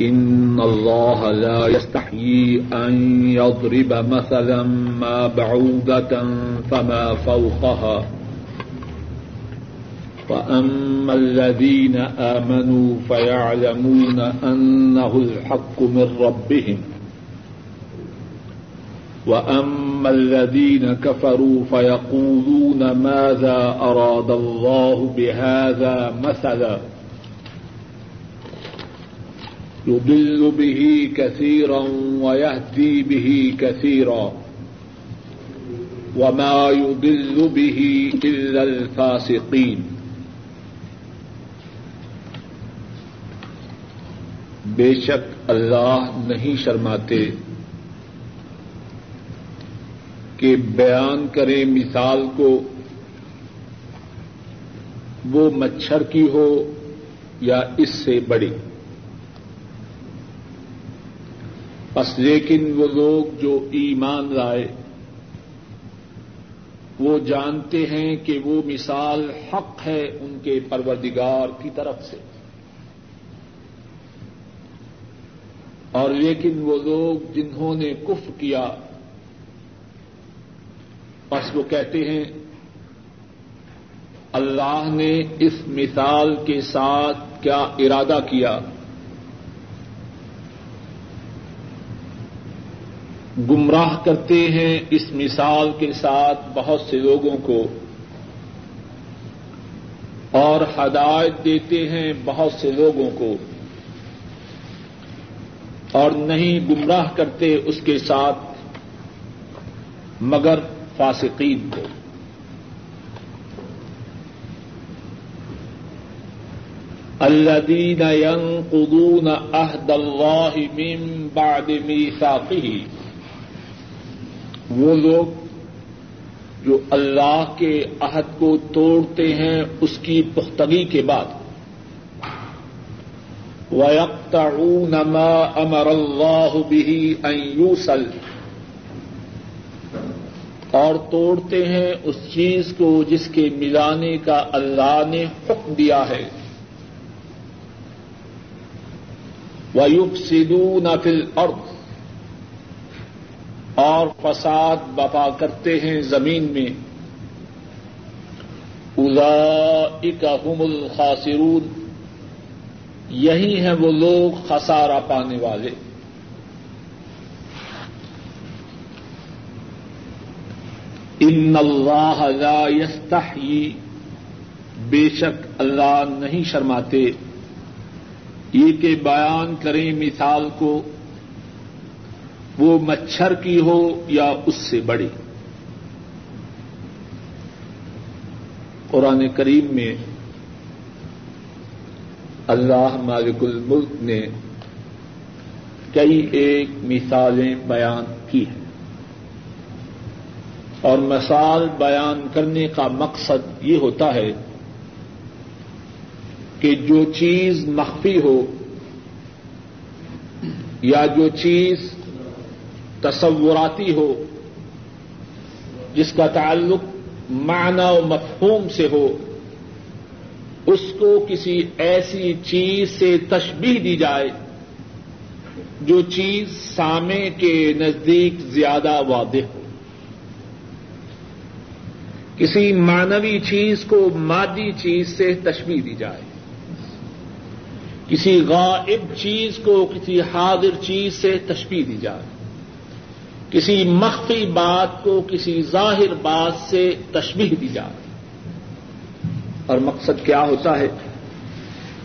إن الله لا يستحيي أن يضرب مثلا ما بعودة فما فوقها. فأما الذين آمنوا فيعلمون أنه الحق من ربهم. وأما الذين كفروا فيقولون ماذا أراد الله بهذا مثلا. يضل به كثيرا ويهدي به كثيرا وما يضل به إلا الفاسقين. بے شک اللہ نہیں شرماتے کہ بیان کرے مثال کو، وہ مچھر کی ہو یا اس سے بڑی۔ بس لیکن وہ لوگ جو ایمان لائے، وہ جانتے ہیں کہ وہ مثال حق ہے ان کے پروردگار کی طرف سے۔ اور لیکن وہ لوگ جنہوں نے کف کیا، بس وہ کہتے ہیں، اللہ نے اس مثال کے ساتھ کیا ارادہ کیا۔ گمراہ کرتے ہیں اس مثال کے ساتھ بہت سے لوگوں کو اور ہدایت دیتے ہیں بہت سے لوگوں کو اور نہیں گمراہ کرتے اس کے ساتھ مگر فاسقین کو۔ الذين ينقضون عهد الله من بعد ميثاقه وہ لوگ جو اللہ کے عہد کو توڑتے ہیں اس کی پختگی کے بعد۔ وَيَقْتَعُونَ مَا أَمَرَ اللَّهُ بِهِ أَن يُوصَلْ۔ اور توڑتے ہیں اس چیز کو جس کے ملانے کا اللہ نے حکم دیا ہے۔ وَيُفْسِدُونَ فِي الْأَرْضِ۔ اور فساد بپا کرتے ہیں زمین میں۔ هم الخاسرون۔ یہی ہیں وہ لوگ خسارا پانے والے۔ ان اللہ لا یستحیی۔ بے شک اللہ نہیں شرماتے۔ یہ کہ بیان کریں مثال کو وہ مچھر کی ہو یا اس سے بڑی۔ قرآن کریم میں اللہ مالک الملک نے کئی ایک مثالیں بیان کی ہیں۔ اور مثال بیان کرنے کا مقصد یہ ہوتا ہے کہ جو چیز مخفی ہو یا جو چیز تصوراتی ہو، جس کا تعلق معنی و مفہوم سے ہو، اس کو کسی ایسی چیز سے تشبیح دی جائے جو چیز سامے کے نزدیک زیادہ واضح ہو۔ کسی مانوی چیز کو مادی چیز سے تشبیح دی جائے۔ کسی غائب چیز کو کسی حاضر چیز سے تشبیح دی جائے۔ کسی مخفی بات کو کسی ظاہر بات سے تشبیح دی جائے اور مقصد کیا ہوتا ہے؟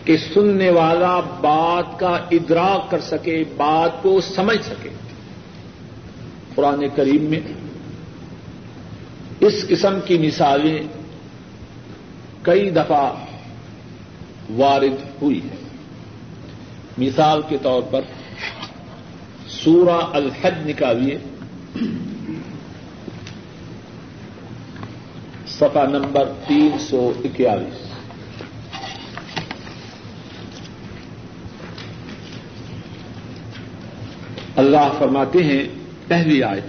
کہ سننے والا بات کا ادراک کر سکے، بات کو سمجھ سکے۔ قرآن کریم میں اس قسم کی مثالیں کئی دفعہ وارد ہوئی ہیں۔ مثال کے طور پر سورہ الحج نکالیے۔ سفا نمبر تین سو اکیالیس۔ اللہ فرماتے ہیں، پہلی آیت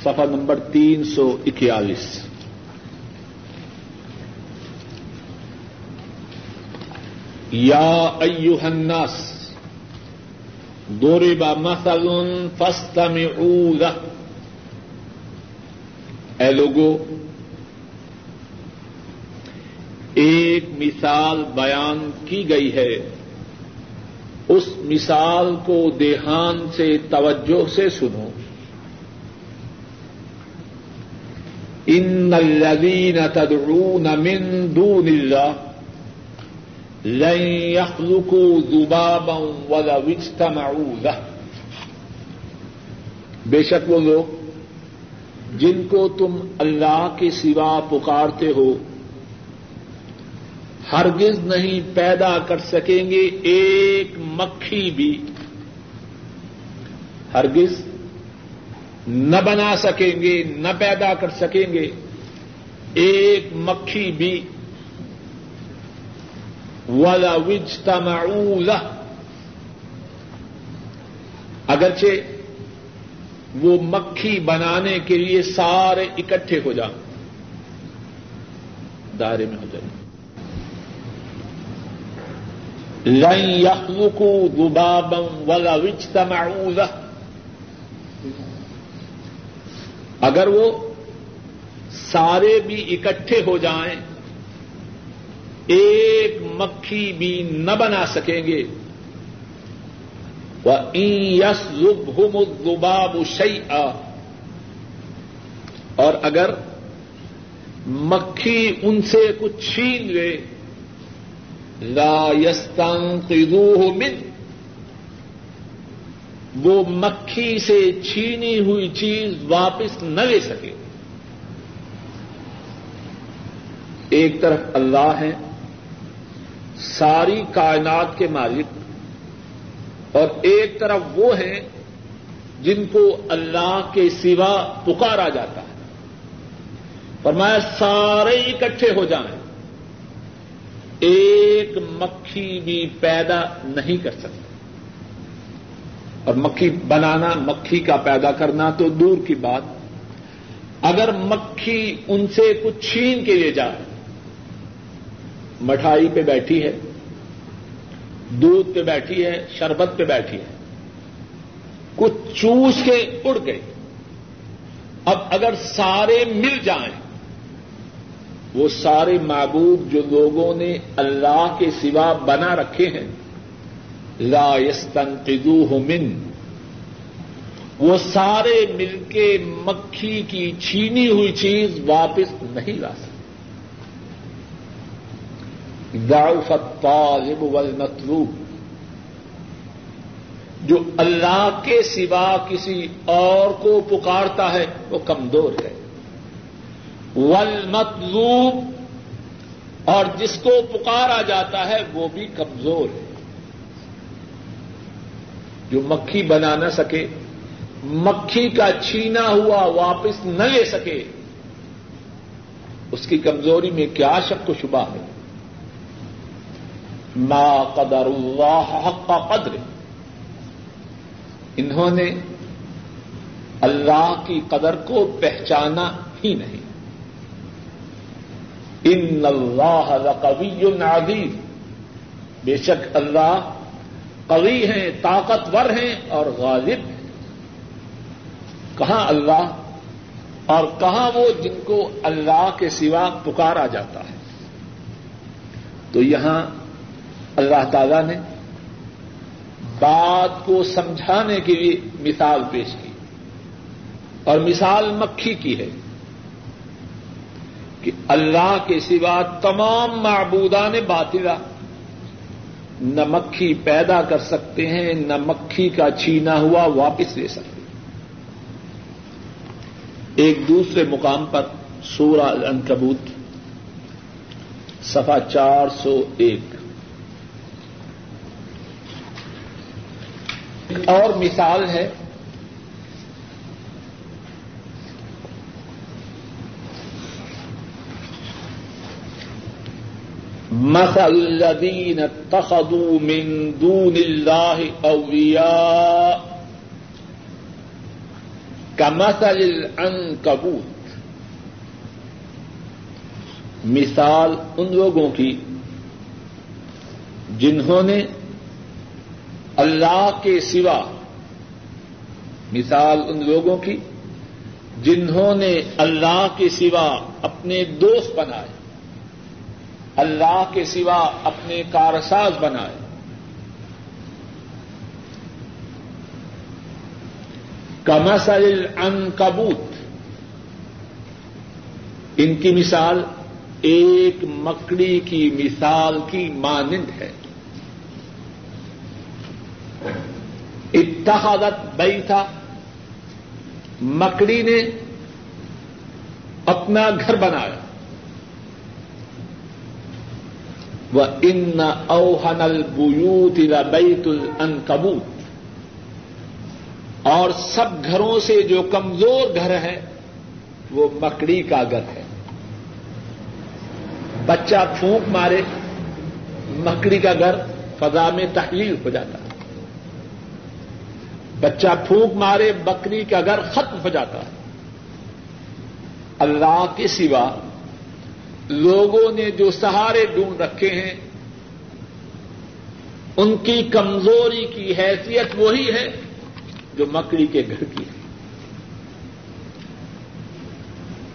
سفا نمبر تین سو اکیالیس۔ یا ایوہ الناس ضرب مثل فاستمعوا له اے لوگو، ایک مثال بیان کی گئی ہے۔ اس مثال کو دیہان سے توجہ سے سنو۔ ان الذین تدعون من دون اللہ لن يخلقوا ذبابا ولو اجتمعوا له۔ بے شک وہ لوگ جن کو تم اللہ کے سوا پکارتے ہو، ہرگز نہیں پیدا کر سکیں گے ایک مکھی بھی۔ ہرگز نہ بنا سکیں گے، نہ پیدا کر سکیں گے، ایک مکھی بھی۔ ولا وجتمعوا له۔ اگرچہ وہ مکھی بنانے کے لیے سارے اکٹھے ہو جائیں دائرے میں ہو جائیں لن يخلقوا ذبابا ولا اجتمعوا له۔ اگر وہ سارے بھی اکٹھے ہو جائیں، ایک مکھی بھی نہ بنا سکیں گے وہ یس شعی اور اگر مکھی ان سے کچھ چھین لے، لا یستان من وہ مکھی سے چھینی ہوئی چیز واپس نہ لے سکے۔ ایک طرف اللہ ہے ساری کائنات کے مالک اور ایک طرف وہ ہیں جن کو اللہ کے سوا پکارا جاتا ہے۔ فرمایا، سارے اکٹھے ہو جائیں۔ ایک مکھی بھی پیدا نہیں کر سکتے اور مکھی بنانا، مکھی کا پیدا کرنا تو دور کی بات۔ اگر مکھی ان سے کچھ چھین کے لیے جائے، مٹھائی پہ بیٹھی ہے دودھ پہ بیٹھی ہے، شربت پہ بیٹھی ہے۔ کچھ چوس کے اڑ گئی اب اگر سارے مل جائیں، وہ سارے معبود جو لوگوں نے اللہ کے سوا بنا رکھے ہیں، لا یستنقذوہ من۔ وہ سارے مل کے مکھی کی چھینی ہوئی چیز واپس نہیں لا سکتے۔ ضعف الطالب والمطلوب۔ جو اللہ کے سوا کسی اور کو پکارتا ہے، وہ کمزور ہے۔ والمطلوب، اور جس کو پکارا جاتا ہے، وہ بھی کمزور ہے۔ جو مکھی بنا نہ سکے، مکھی کا چھینا ہوا واپس نہ لے سکے، اس کی کمزوری میں کیا شک و شبہ ہے؟ ما قدر اللہ حق قدر انہوں نے اللہ کی قدر کو پہچانا ہی نہیں۔ ان اللہ قوی عزیز بے شک اللہ قوی ہیں، طاقتور ہیں اور غالب ہیں۔ کہاں اللہ؟ اور کہاں وہ جن کو اللہ کے سوا پکارا جاتا ہے؟ تو یہاں اللہ تعالی نے بات کو سمجھانے کے لیے مثال پیش کی اور مثال مکھی کی ہے کہ اللہ کے سوا تمام معبودان باطلا نہ مکھی پیدا کر سکتے ہیں، نہ مکھی کا چھینا ہوا واپس لے سکتے ہیں۔ ایک دوسرے مقام پر سورہ العنکبوت، صفحہ چار سو ایک۔ اور مثال ہے مثل الذين اتخذوا من دون الله أولياء كمثل العنكبوت مثال ان لوگوں کی جنہوں نے اللہ کے سوا مثال ان لوگوں کی جنہوں نے اللہ کے سوا اپنے دوست بنائے، اللہ کے سوا اپنے کارساز بنائے۔ کمسل ان کبوت ان کی مثال ایک مکڑی کی مثال کی مانند ہے۔ اتحادت بئی تھا مکڑی نے اپنا گھر بنایا۔ وہ ان اوہن البیوت بیت العنکبوت اور سب گھروں سے جو کمزور گھر ہے وہ مکڑی کا گھر ہے۔ بچہ پھونک مارے، مکڑی کا گھر فضا میں تحلیل ہو جاتا۔ ہے بچہ پھونک مارے، بکری کا گھر ختم ہو جاتا ہے۔ اللہ کے سوا لوگوں نے جو سہارے ڈھونڈ رکھے ہیں، ان کی کمزوری کی حیثیت وہی ہے جو مکڑی کے گھر کی ہے۔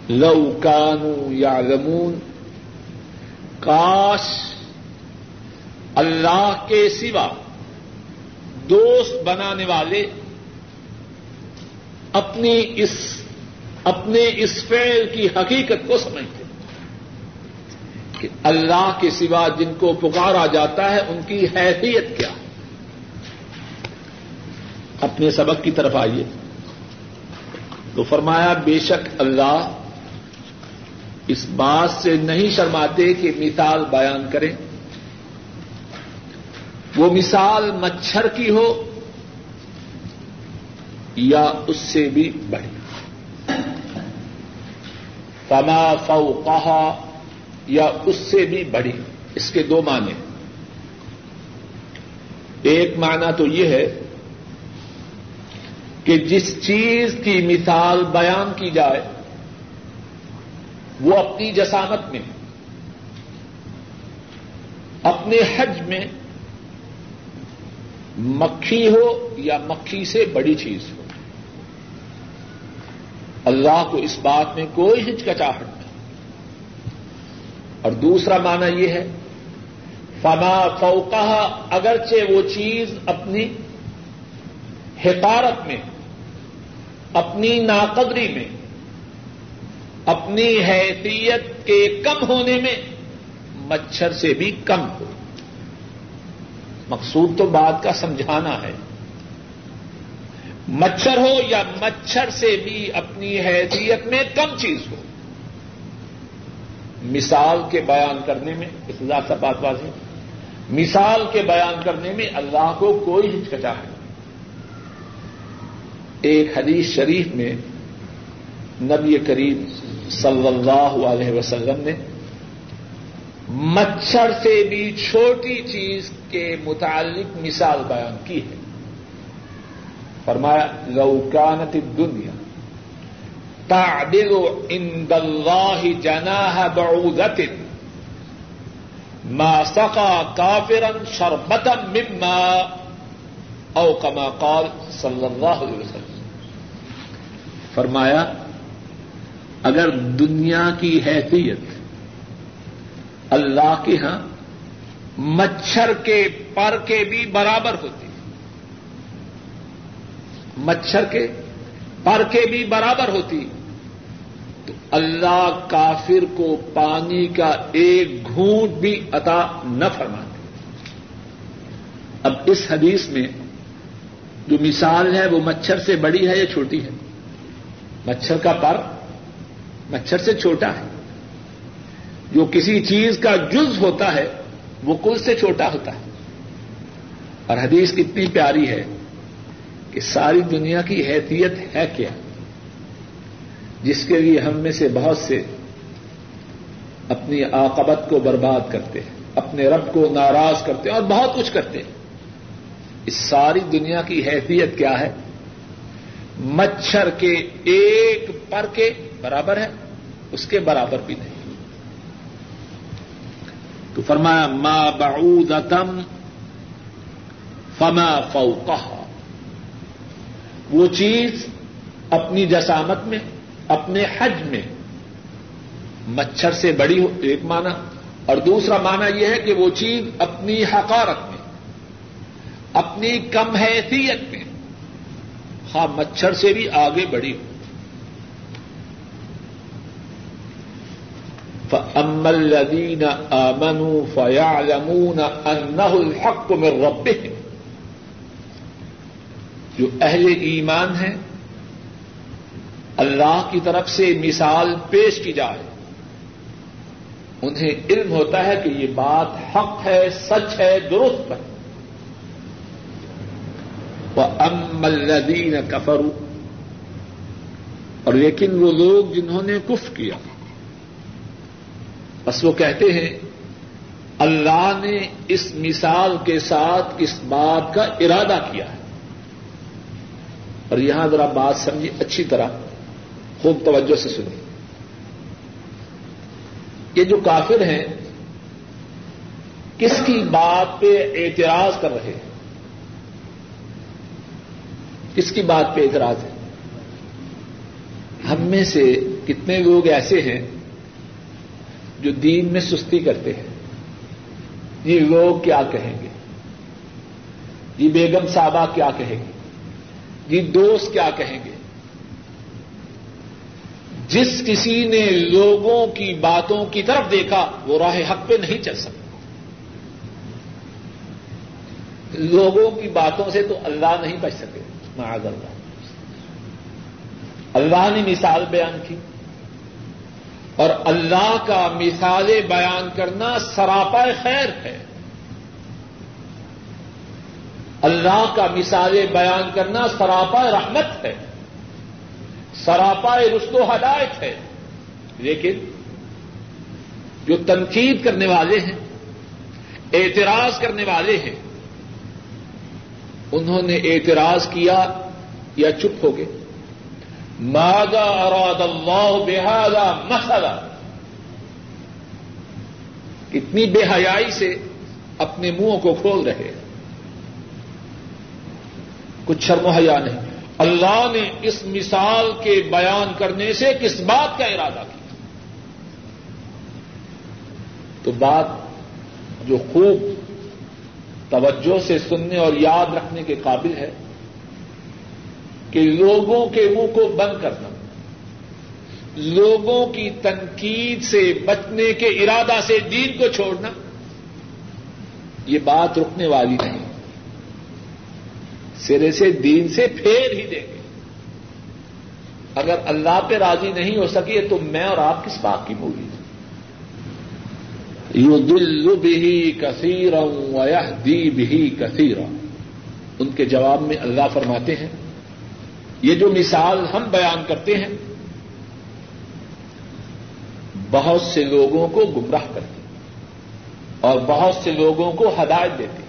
لو کانو یا لمون کاش اللہ کے سوا دوست بنانے والے اپنی اس اپنے اس فعل کی حقیقت کو سمجھتے کہ اللہ کے سوا جن کو پکارا جاتا ہے، ان کی حیثیت کیا؟ اپنے سبق کی طرف آئیے۔ تو فرمایا، بے شک اللہ اس بات سے نہیں شرماتے کہ مثال بیان کریں۔ وہ مثال مچھر کی ہو یا اس سے بھی بڑی۔ فما فو یا اس سے بھی بڑی۔ اس کے دو معنی۔ ایک معنی تو یہ ہے کہ جس چیز کی مثال بیان کی جائے، وہ اپنی جسامت میں، اپنے حج میں مکھی ہو یا مکھی سے بڑی چیز ہو۔ اللہ کو اس بات میں کوئی ہچکچاہٹ نہیں۔ اور دوسرا معنی یہ ہے، فما فوقہ اگرچہ وہ چیز اپنی حکارت میں، اپنی ناقدری میں، اپنی حیثیت کے کم ہونے میں مچھر سے بھی کم ہو۔ مقصود تو بات کا سمجھانا ہے۔ مچھر ہو یا مچھر سے بھی اپنی حیثیت میں کم چیز ہو۔ مثال کے بیان کرنے میں اتنا سا بات واضح مثال کے بیان کرنے میں اللہ کو کوئی ہچکچا ہے۔ ایک حدیث شریف میں نبی کریم صلی اللہ علیہ وسلم نے مچھر سے بھی چھوٹی چیز کے متعلق مثال بیان کی ہے۔ فرمایا لوکانت دنیا تعدل عند اللہ جناح بعوذت ما سقا کافرا شربتا مما، او کما قال صلی اللہ علیہ وسلم۔ فرمایا، اگر دنیا کی حیثیت اللہ کے ہاں مچھر کے پر کے بھی برابر ہوتی۔ مچھر کے پر کے بھی برابر ہوتی۔ تو اللہ کافر کو پانی کا ایک گھونٹ بھی عطا نہ فرماتے۔ اب اس حدیث میں جو مثال ہے وہ مچھر سے بڑی ہے یا چھوٹی ہے؟ مچھر کا پر مچھر سے چھوٹا ہے۔ جو کسی چیز کا جز ہوتا ہے وہ کل سے چھوٹا ہوتا ہے؟ اور حدیث کتنی پیاری ہے کہ ساری دنیا کی حیثیت ہے کیا؟ جس کے لیے ہم میں سے بہت سے اپنی آقبت کو برباد کرتے ہیں، اپنے رب کو ناراض کرتے ہیں اور بہت کچھ کرتے ہیں۔ اس ساری دنیا کی حیثیت کیا ہے؟ مچھر کے ایک پر کے برابر ہے، اس کے برابر بھی نہیں۔ تو فرمایا، ما بعودتم فما فوقہ وہ چیز اپنی جسامت میں، اپنے حج میں، مچھر سے بڑی ہو ایک معنی، اور دوسرا معنی یہ ہے کہ وہ چیز اپنی حقارت میں، اپنی کم حیثیت میں ہاں مچھر سے بھی آگے بڑھی ہو۔ فَأَمَّا الَّذِينَ آمَنُوا فَيَعْلَمُونَ أَنَّهُ الْحَقُّ مِنْ رَبِّهِمْ۔ جو اہل ایمان ہیں، اللہ کی طرف سے مثال پیش کی جائے۔ انہیں علم ہوتا ہے کہ یہ بات حق ہے، سچ ہے، درست ہے۔ وہ ام الدین کفرو اور لیکن وہ لوگ جنہوں نے کف کیا۔ بس وہ کہتے ہیں، اللہ نے اس مثال کے ساتھ اس بات کا ارادہ کیا ہے۔ اور یہاں ذرا بات سمجھی اچھی طرح، خوب توجہ سے سنی یہ جو کافر ہیں، کس کی بات پہ اعتراض کر رہے ہیں؟ کس کی بات پہ اعتراض ہے؟ ہم میں سے کتنے لوگ ایسے ہیں جو دین میں سستی کرتے ہیں۔ یہ لوگ کیا کہیں گے؟ یہ بیگم صاحبہ کیا کہیں گے؟ یہ دوست کیا کہیں گے؟ جس کسی نے لوگوں کی باتوں کی طرف دیکھا، وہ راہ حق پہ نہیں چل سکتا۔ لوگوں کی باتوں سے تو اللہ نہیں بچ سکے۔ معاذ اللہ۔ اللہ نے مثال بیان کی۔ اور اللہ کا مثال بیان کرنا سراپا خیر ہے۔ اللہ کا مثال بیان کرنا سراپا رحمت ہے۔ سراپا رشت و ہدایت ہے۔ لیکن جو تنقید کرنے والے ہیں، اعتراض کرنے والے ہیں، انہوں نے اعتراض کیا یا چپ ہو گئے؟ مادا اراد اللہ بحادا مسئلہ کتنی بے حیائی سے اپنے منہوں کو کھول رہے کچھ شرم حیا نہیں۔ اللہ نے اس مثال کے بیان کرنے سے کس بات کا ارادہ کیا؟ تو بات جو خوب توجہ سے سننے اور یاد رکھنے کے قابل ہے۔ کہ لوگوں کے منہ کو بند کرنا لوگوں کی تنقید سے بچنے کے ارادہ سے دین کو چھوڑنا یہ بات رکنے والی نہیں۔ سرے سے دین سے پھیر ہی دیں گے۔ اگر اللہ پہ راضی نہیں ہو سکی تو میں اور آپ کس بات کی مولی؟ یو دل بھی کثیر دی بھی کثیر ان کے جواب میں اللہ فرماتے ہیں یہ جو مثال ہم بیان کرتے ہیں، بہت سے لوگوں کو گمراہ کرتی اور بہت سے لوگوں کو ہدایت دیتی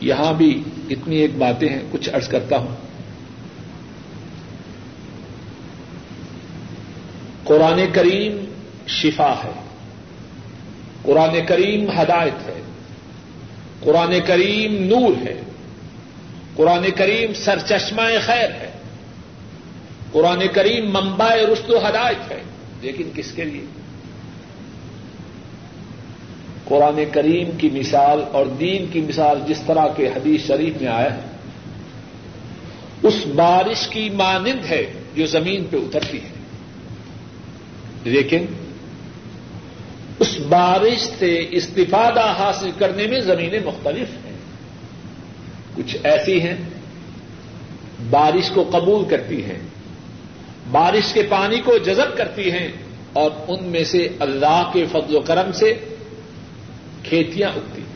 یہاں بھی اتنی ایک باتیں ہیں، کچھ ارض کرتا ہوں۔ قرآن کریم شفا ہے، قرآن کریم ہدایت ہے، قرآن کریم نور ہے۔ قرآن کریم سر چشمہ خیر ہے۔ قرآن کریم ممبائے رشت و ہدایت ہے۔ لیکن کس کے لیے؟ قرآن کریم کی مثال اور دین کی مثال جس طرح کے حدیث شریف میں آیا ہے، اس بارش کی مانند ہے جو زمین پہ اترتی ہے۔ لیکن اس بارش سے استفادہ حاصل کرنے میں زمینیں مختلف ہیں۔ کچھ ایسی ہیں، بارش کو قبول کرتی ہیں، بارش کے پانی کو جذب کرتی ہیں اور ان میں سے اللہ کے فضل و کرم سے کھیتیاں اگتی ہیں۔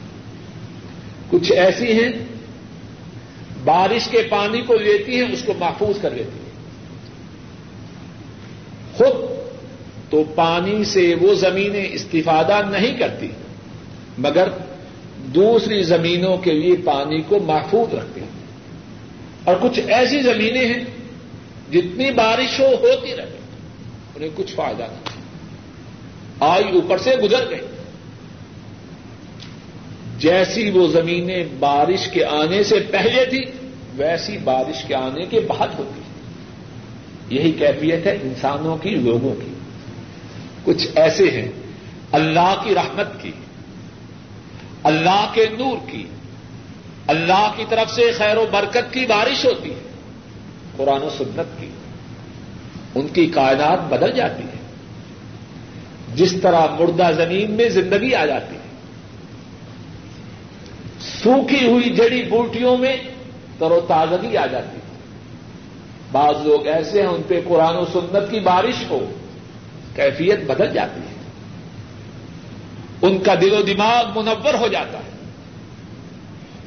کچھ ایسی ہیں، بارش کے پانی کو لیتی ہیں، اس کو محفوظ کر لیتی ہیں۔ خود تو پانی سے وہ زمینیں استفادہ نہیں کرتی، مگر دوسری زمینوں کے لیے پانی کو محفوظ رکھتے ہیں۔ اور کچھ ایسی زمینیں ہیں جتنی بارش ہو ہوتی رہے، انہیں کچھ فائدہ نہیں۔ آئی اوپر سے گزر گئی جیسی وہ زمینیں بارش کے آنے سے پہلے تھی ویسی بارش کے آنے کے بعد ہوتی۔ یہی کیفیت ہے انسانوں کی، لوگوں کی۔ کچھ ایسے ہیں اللہ کی رحمت کی۔ اللہ کے نور کی، اللہ کی طرف سے خیر و برکت کی بارش ہوتی ہے، قرآن و سنت کی، ان کی کائنات بدل جاتی ہے۔ جس طرح مردہ زمین میں زندگی آ جاتی ہے، سوکھی ہوئی جڑی بوٹیوں میں تر و تازگی آ جاتی ہے۔ بعض لوگ ایسے ہیں، ان پہ قرآن و سنت کی بارش ہو، کیفیت بدل جاتی ہے۔ ان کا دل و دماغ منور ہو جاتا ہے۔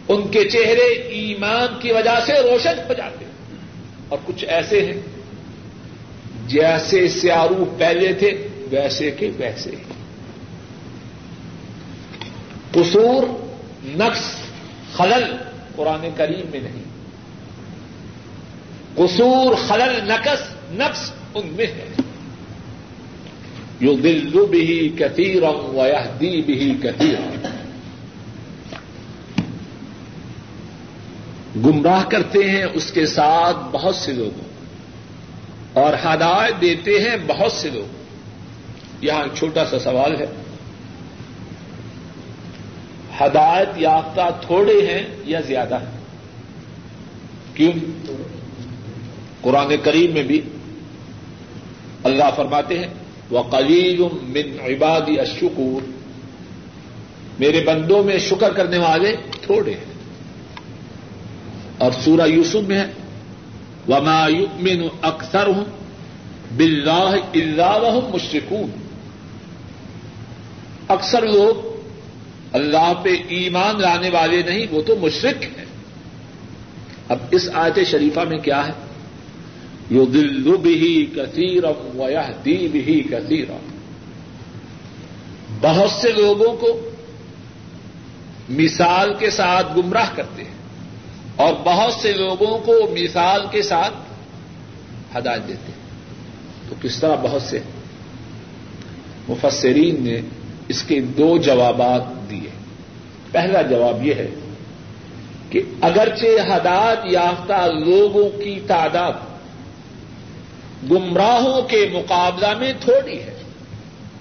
ان کے چہرے ایمان کی وجہ سے روشن ہو جاتے ہیں۔ اور کچھ ایسے ہیں جیسے سیارو پہلے تھے، ویسے کے ویسے قصور نقص خلل قرآن کریم میں نہیں۔ قصور خلل نقص نقص ان میں ہے۔ یو دل بھی کثیر دی بھی کثیر گمراہ کرتے ہیں اس کے ساتھ بہت سے لوگوں اور ہدایت دیتے ہیں بہت سے لوگ. یہاں چھوٹا سا سوال ہے. ہدایت یافتہ تھوڑے ہیں یا زیادہ ہیں؟ کیوں؟ قرآن کریم میں بھی اللہ فرماتے ہیں وہ قلیل من عبادی اشکور میرے بندوں میں شکر کرنے والے تھوڑے ہیں۔ اور سورہ یوسف میں ہے۔ وما يؤمن اکثر ہوں بلاہ اللہ مشرقون اکثر لوگ اللہ پہ ایمان لانے والے نہیں، وہ تو مشرق ہیں۔ اب اس آیت شریفہ میں کیا ہے؟ یو دل بھی کثیر و دی بھی کثیر بہت سے لوگوں کو مثال کے ساتھ گمراہ کرتے ہیں اور بہت سے لوگوں کو مثال کے ساتھ ہدایت دیتے ہیں۔ تو کس طرح بہت سے؟ مفسرین نے اس کے دو جوابات دیے۔ پہلا جواب یہ ہے کہ اگرچہ ہدایت یافتہ لوگوں کی تعداد گمراہوں کے مقابلہ میں تھوڑی ہے۔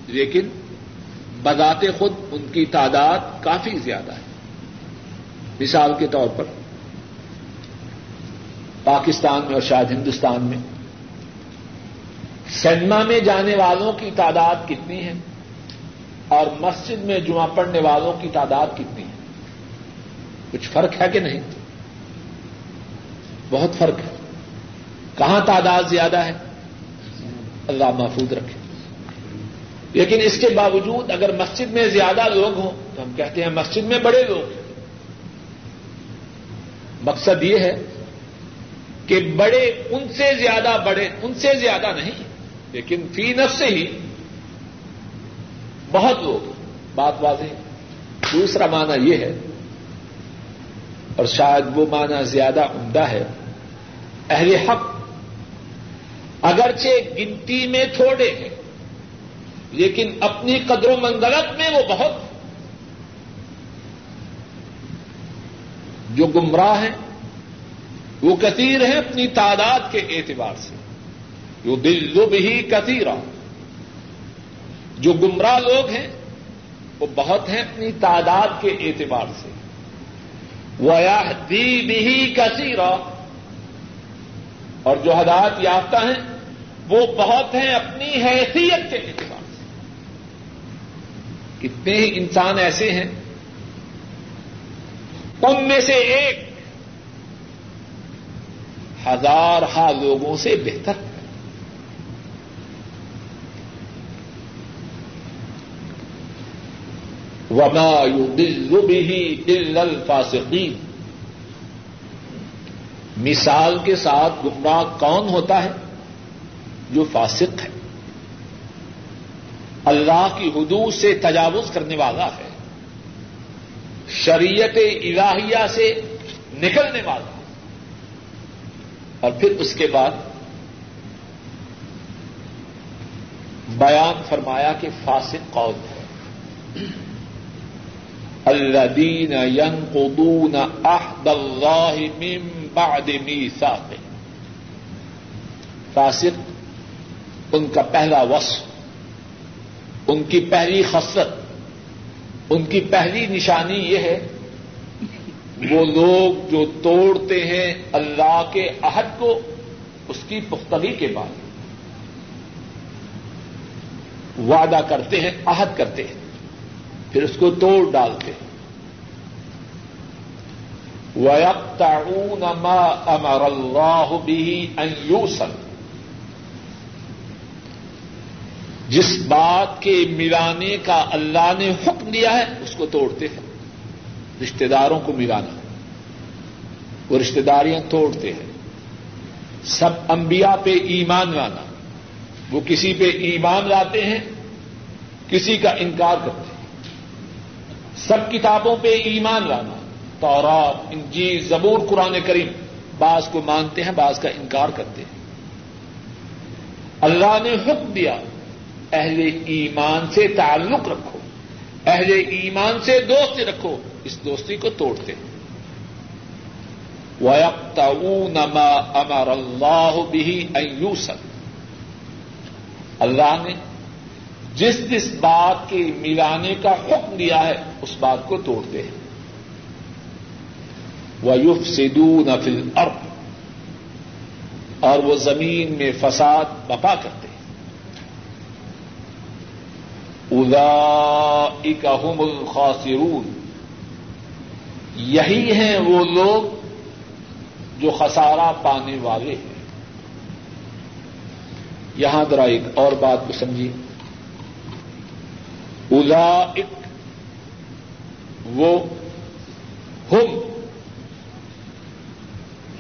لیکن بذات خود ان کی تعداد کافی زیادہ ہے۔ مثال کے طور پر پاکستان میں اور شاید ہندوستان میں سنیما میں جانے والوں کی تعداد کتنی ہے اور مسجد میں جمعہ پڑھنے والوں کی تعداد کتنی ہے؟ کچھ فرق ہے کہ نہیں؟ بہت فرق ہے۔ کہاں تعداد زیادہ ہے؟ اللہ محفوظ رکھے۔ لیکن اس کے باوجود اگر مسجد میں زیادہ لوگ ہوں، تو ہم کہتے ہیں مسجد میں بڑے لوگ۔ ہیں مقصد یہ ہے کہ بڑے ان سے زیادہ بڑے، ان سے زیادہ نہیں، لیکن فی نف سے ہی بہت لوگ بات واضح۔ دوسرا معنی یہ ہے، اور شاید وہ معنی زیادہ عمدہ ہے، اہل حق اگرچہ گنتی میں تھوڑے ہیں، لیکن اپنی قدر و منزلت میں وہ بہت۔ جو گمراہ ہیں، وہ کثیر ہیں اپنی تعداد کے اعتبار سے۔ جو دل بھی کثیر جو گمراہ لوگ ہیں، وہ بہت ہیں اپنی تعداد کے اعتبار سے۔ وہ دی بھی کثیر اور جو ہدایت یافتہ ہیں، وہ بہت ہیں اپنی حیثیت کے اعتبار سے۔ کتنے ہی انسان ایسے ہیں، ان میں سے ایک ہزار ہا لوگوں سے بہتر ہے۔ وما یو بھی دل الفاسقین مثال کے ساتھ گمراہ کون ہوتا ہے؟ جو فاسق ہے۔ اللہ کی حدود سے تجاوز کرنے والا ہے۔ شریعت الہیہ سے نکلنے والا اور پھر اس کے بعد بیان فرمایا کہ فاسق قول ہے۔ الذین ينقضون عهد اللہ من بعد میثاقه فاسق، ان کا پہلا وصف، ان کی پہلی خصلت، ان کی پہلی نشانی یہ ہے، وہ لوگ جو توڑتے ہیں اللہ کے عہد کو، اس کی پختگی کے بعد وعدہ کرتے ہیں، عہد کرتے ہیں۔ پھر اس کو توڑ ڈالتے ہیں۔ مَا أَمَرَ اللَّهُ بِهِ أَن يُوصَلَ۔ جس بات کے ملانے کا اللہ نے حکم دیا ہے، اس کو توڑتے ہیں۔ رشتے داروں کو ملانا۔ وہ رشتے داریاں توڑتے ہیں۔ سب انبیاء پہ ایمان لانا۔ وہ کسی پہ ایمان لاتے ہیں، کسی کا انکار کرتے ہیں۔ سب کتابوں پہ ایمان لانا۔ تورات، انجیل، زبور، قرآن کریم۔ بعض کو مانتے ہیں، بعض کا انکار کرتے ہیں۔ اللہ نے حکم دیا، اہل ایمان سے تعلق رکھو۔ اہل ایمان سے دوستی رکھو، اس دوستی کو توڑتے ہیں۔ وَيَقْتَعُونَ مَا أَمَرَ اللَّهُ بِهِ أَن اللہ نے جس جس بات کے ملانے کا حکم دیا ہے، اس بات کو توڑتے ہیں۔ وہ یوف سدو نفل اور وہ زمین میں فساد بپا کرتے ہیں۔ ادا اکم الخاصرون یہی ہیں وہ لوگ جو خسارہ پانے والے ہیں۔ یہاں ذرا ایک اور بات کو سمجھیے۔ الا وہ ہم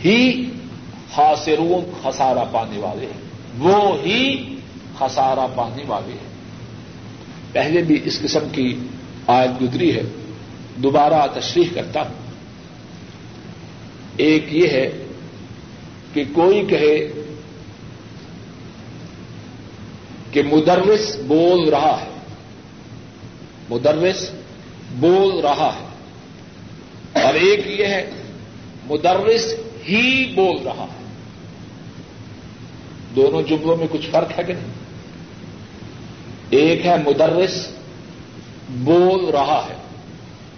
ہی خاصرون خسارا پانے والے ہیں۔ وہ ہی خسارا پانے والے ہیں۔ پہلے بھی اس قسم کی آیت گزری ہے۔ دوبارہ تشریح کرتا ہوں۔ ایک یہ ہے کہ کوئی کہے کہ مدرس بول رہا ہے۔ مدرس بول رہا ہے۔ اور ایک یہ ہے، مدرس ہی بول رہا ہے۔ دونوں جملوں میں کچھ فرق ہے کہ نہیں؟ ایک ہے، مدرس بول رہا ہے۔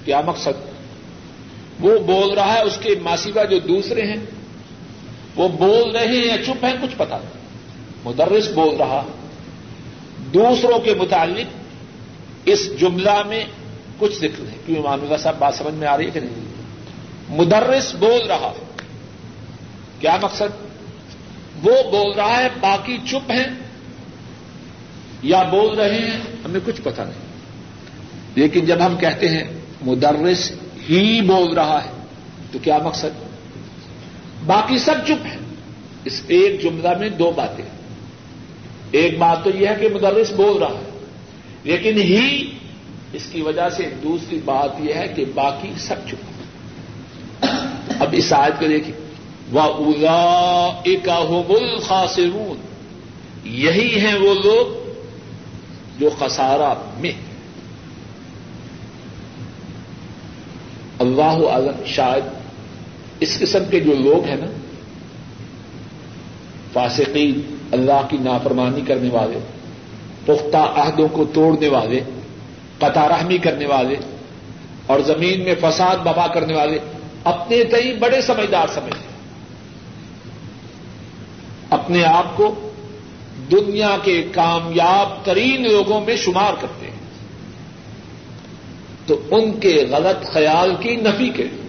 کیا مقصد؟ وہ بول رہا ہے، اس کے ماسیوا جو دوسرے ہیں، وہ بول رہے ہیں یا چپ ہیں، کچھ پتا نہیں۔ مدرس بول رہا۔ دوسروں کے متعلق اس جملہ میں کچھ ذکر ہے، کیوں امام اللہ صاحب بات سمجھ میں آ رہی ہے کہ نہیں؟ مدرس بول رہا ہے۔ کیا مقصد؟ وہ بول رہا ہے، باقی چپ ہیں یا بول رہے ہیں، ہمیں کچھ پتا نہیں۔ لیکن جب ہم کہتے ہیں مدرس ہی بول رہا ہے، تو کیا مقصد؟ باقی سب چپ ہیں۔ اس ایک جملہ میں دو باتیں۔ ایک بات تو یہ ہے کہ مدرس بول رہا ہے۔ لیکن ہی اس کی وجہ سے دوسری بات یہ ہے کہ باقی سب چپ اب اس آیت کو دیکھیے وہ الا ایک خاصرون یہی ہیں وہ لوگ جو خسارہ میں۔ اللہ عالم شاید اس قسم کے جو لوگ ہیں نا، فاسقین، اللہ کی نافرمانی کرنے والے۔ پختہ عہدوں کو توڑنے والے، قطع رحمی کرنے والے، اور زمین میں فساد ببا کرنے والے اپنے تئی بڑے سمجھدار سمجھتے اپنے آپ کو دنیا کے کامیاب ترین لوگوں میں شمار کرتے ہیں۔ تو ان کے غلط خیال کی نفی کے لیے،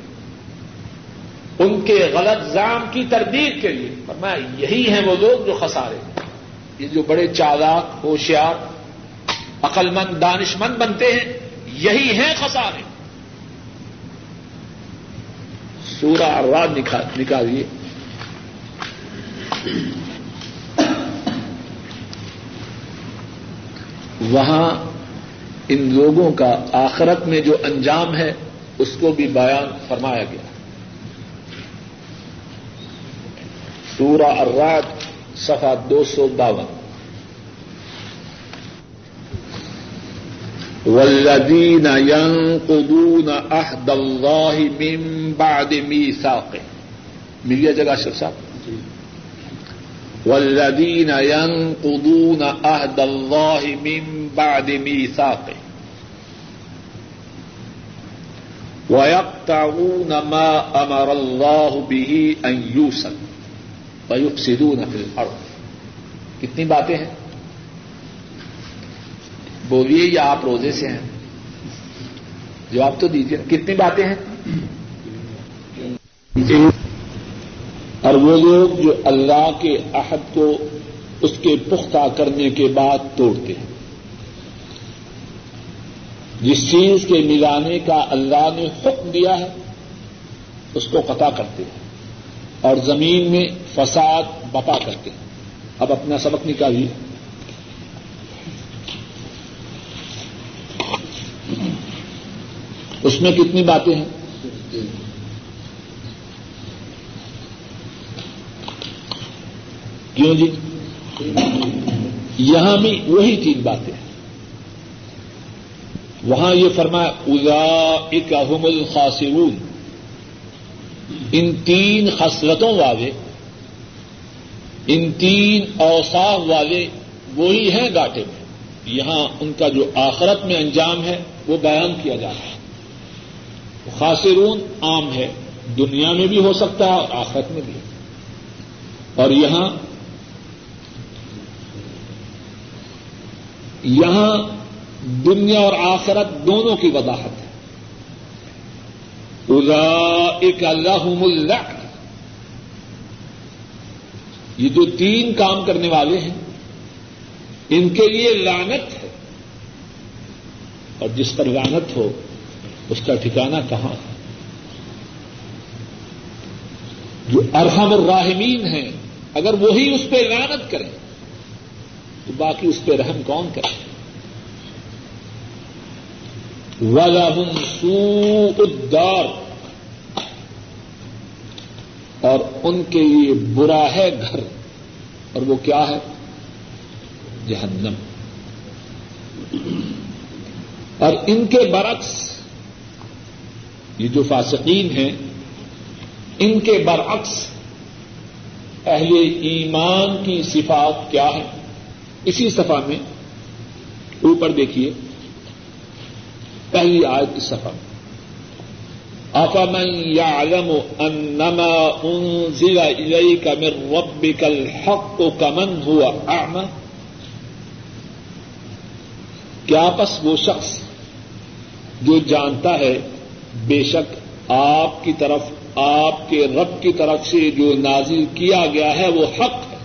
ان کے غلط زام کی تردید کے لیے، فرمایا، یہی ہیں وہ لوگ جو خسارے ہیں۔ یہ جو بڑے چالاک، ہوشیار عقل مند دانش مند بنتے ہیں، یہی ہیں خسارے۔ سورہ اراد نکالیے۔ وہاں ان لوگوں کا آخرت میں جو انجام ہے، اس کو بھی بیان فرمایا گیا۔ سورہ الرات صفحہ دو سو باون۔ والذین ينقضون عهد الله من بعد ميثاقه۔ مل گیا جگہ شر صاحب۔ والذین ينقضون عهد الله من بعد ميثاقه۔ ويقطعون ما امر الله به ان يوصل۔ ويفسدون في الارض کتنی باتیں ہیں؟ بولیے یا آپ روزے سے ہیں؟ جواب تو دیجیے کتنی باتیں ہیں؟ اور وہ لوگ جو اللہ کے عہد کو اس کے پختہ کرنے کے بعد توڑتے ہیں۔ جس چیز کے ملانے کا اللہ نے حکم دیا ہے، اس کو قطع کرتے ہیں۔ اور زمین میں فساد بپا کرتے ہیں۔ اب اپنا سبق نکالیے۔ اس میں کتنی باتیں ہیں؟ کیوں جی؟ یہاں بھی وہی تین باتیں ہیں۔ وہاں یہ فرمایا الا اکم الخاصرون ان تین خصلتوں والے، ان تین اوساف والے وہی ہیں گاٹے میں۔ یہاں ان کا جو آخرت میں انجام ہے، وہ بیان کیا جا رہا ہے۔ خاصرون عام ہے، دنیا میں بھی ہو سکتا ہے اور آخرت میں بھی۔ اور یہاں یہاں دنیا اور آخرت دونوں کی وضاحت ہے۔ ایک اللہ یہ جو تین کام کرنے والے ہیں، ان کے لیے لانت ہے۔ اور جس پر لانت ہو، اس کا ٹھکانا کہاں ہے؟ جو ارحم الراحمین ہیں، اگر وہی اس پہ لانت کریں، تو باقی اس پہ رحم کون کرے؟ وَلَهُمْ سُوءُ الدَّارِ اور ان کے لیے برا ہے گھر اور وہ کیا ہے؟ جہنم۔ اور ان کے برعکس، یہ جو فاسقین ہیں، ان کے برعکس اہل ایمان کی صفات کیا ہے اسی صفا میں اوپر دیکھیے۔ پہلی آیت اس صفا میں افمن يعلم انما انزل اليك من ربك الحق كمن هو اعمى؟ کیا پس وہ شخص جو جانتا ہے بے شک آپ کی طرف، آپ کے رب کی طرف سے جو نازل کیا گیا ہے وہ حق ہے؟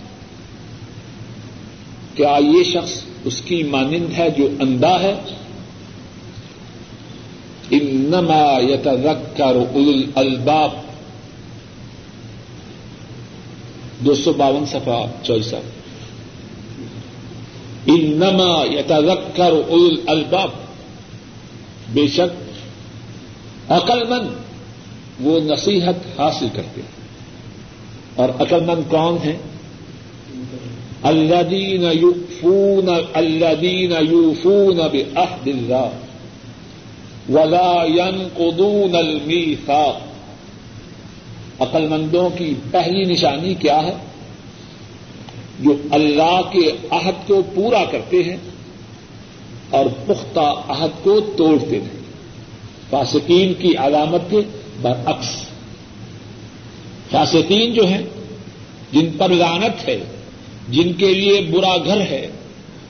کیا یہ شخص اس کی مانند ہے جو اندھا ہے؟ انما یتذکر اول الباب دو سو باون سفا چوائس انما یتذکر اول الباب بے شک عقل مند وہ نصیحت حاصل کرتے ہیں. اور عقل مند کون ہے الدین یوفون الدین یوفون بعہد اللہ. ولا ينقضون الميثاق۔ عقل مندوں کی پہلی نشانی کیا ہے؟ جو اللہ کے عہد کو پورا کرتے ہیں اور پختہ عہد کو توڑتے ہیں۔ فاسقین کی علامت کے برعکس۔ فاسقین جو ہیں، جن پر لانت ہے، جن کے لیے برا گھر ہے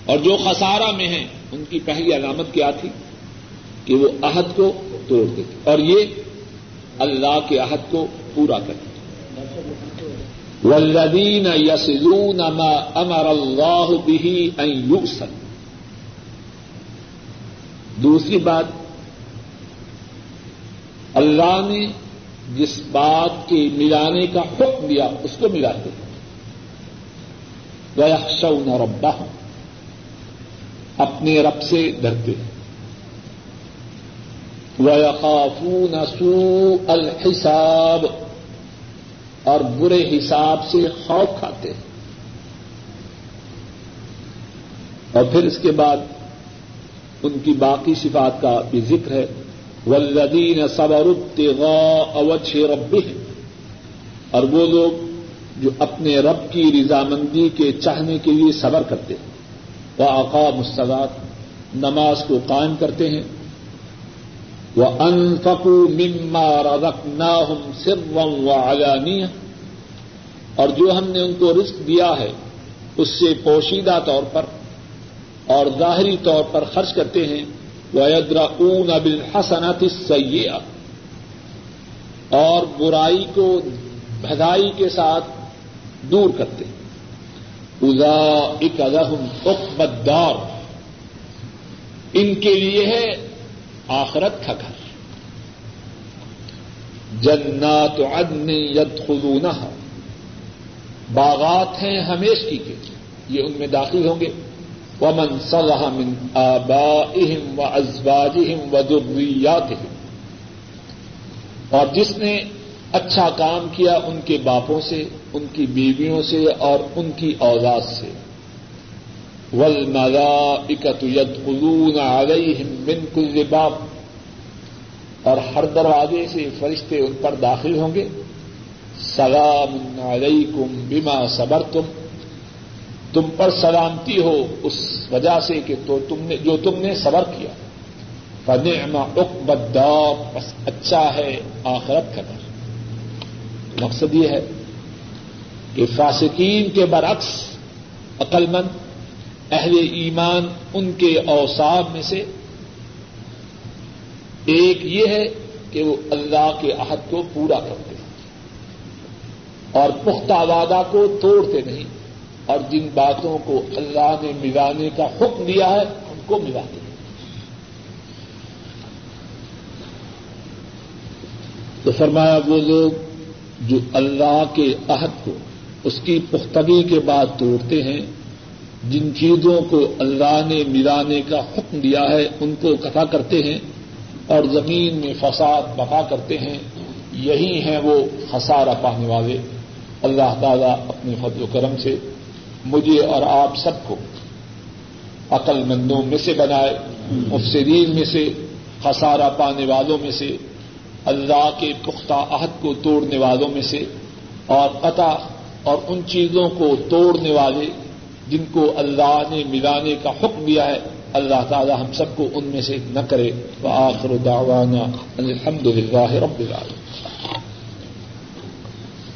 اور جو خسارہ میں ہیں، ان کی پہلی علامت کیا تھی؟ کہ وہ عہد کو توڑ دیتے اور یہ اللہ کے عہد کو پورا کرتے والذین یسلون ما امر اللہ به ان یوصل دوسری بات، اللہ نے جس بات کے ملانے کا حکم دیا، اس کو ملاتے گیا شو ربا اپنے رب سے ڈرتے۔ ہیں وَيَخَافُونَ سُوءَ الْحِسَابِ اور برے حساب سے خوف کھاتے ہیں۔ اور پھر اس کے بعد ان کی باقی صفات کا بھی ذکر ہے۔ ولدین صبر ابتغاء وجه ربهم اور وہ لوگ جو اپنے رب کی رضامندی کے چاہنے کے لیے صبر کرتے ہیں۔ وہ اقام الصلاط نماز کو قائم کرتے ہیں۔ وہ انفقو مما رزقناہم سرا اور جو ہم نے ان کو رزق دیا ہے، اس سے پوشیدہ طور پر اور ظاہری طور پر خرچ کرتے ہیں وہ ادرا اون ابل حسنت اور برائی کو بھدائی کے ساتھ دور کرتے ہیں۔ ادا اک ادہم اقبدار ان کے لیے ہے آخرت کا گھر۔ جنات عدن یدخلونها باغات ہیں ہمیشگی کے۔ یہ ان میں داخل ہوں گے۔ ومن صلح من آبائهم وازواجهم وذرياتهم اور جس نے اچھا کام کیا ان کے باپوں سے، ان کی بیویوں سے اور ان کی اوزاد سے۔ والملائکۃ يدخلون عليهم من كل باب۔ اور ہر دروازے سے فرشتے ان پر داخل ہوں گے۔ سلام علیکم بما صبرتم۔ تم پر سلامتی ہو اس وجہ سے کہ تو تم نے جو تم نے صبر کیا۔ فنعم عقب الدار۔ بس اچھا ہے آخرت کا مقصد یہ ہے کہ فاسقین کے برعکس عقل مند اہل ایمان ان کے اوساب میں سے ایک یہ ہے کہ وہ اللہ کے عہد کو پورا کرتے ہیں اور پختہ وعدہ کو توڑتے نہیں اور جن باتوں کو اللہ نے ملانے کا حکم دیا ہے، ان کو ملاتے ہیں۔ تو فرمایا وہ لوگ جو اللہ کے عہد کو، اس کی پختگی کے بعد توڑتے ہیں جن چیزوں کو اللہ نے ملانے کا حکم دیا ہے، ان کو کٹا کرتے ہیں اور زمین میں فساد بقا کرتے ہیں۔ یہی ہیں وہ خسارہ پانے والے۔ اللہ تعالیٰ اپنے فضل و کرم سے مجھے اور آپ سب کو عقل مندوں میں سے بنائے، مفسرین میں سے، خسارہ پانے والوں میں سے، اللہ کے پختہ عہد کو توڑنے والوں میں سے اور قطع اور ان چیزوں کو توڑنے والے جن کو اللہ نے ملانے کا حکم دیا ہے، اللہ تعالی ہم سب کو ان میں سے نہ کرے۔ وہ آخر داوانا الحمد للہ رب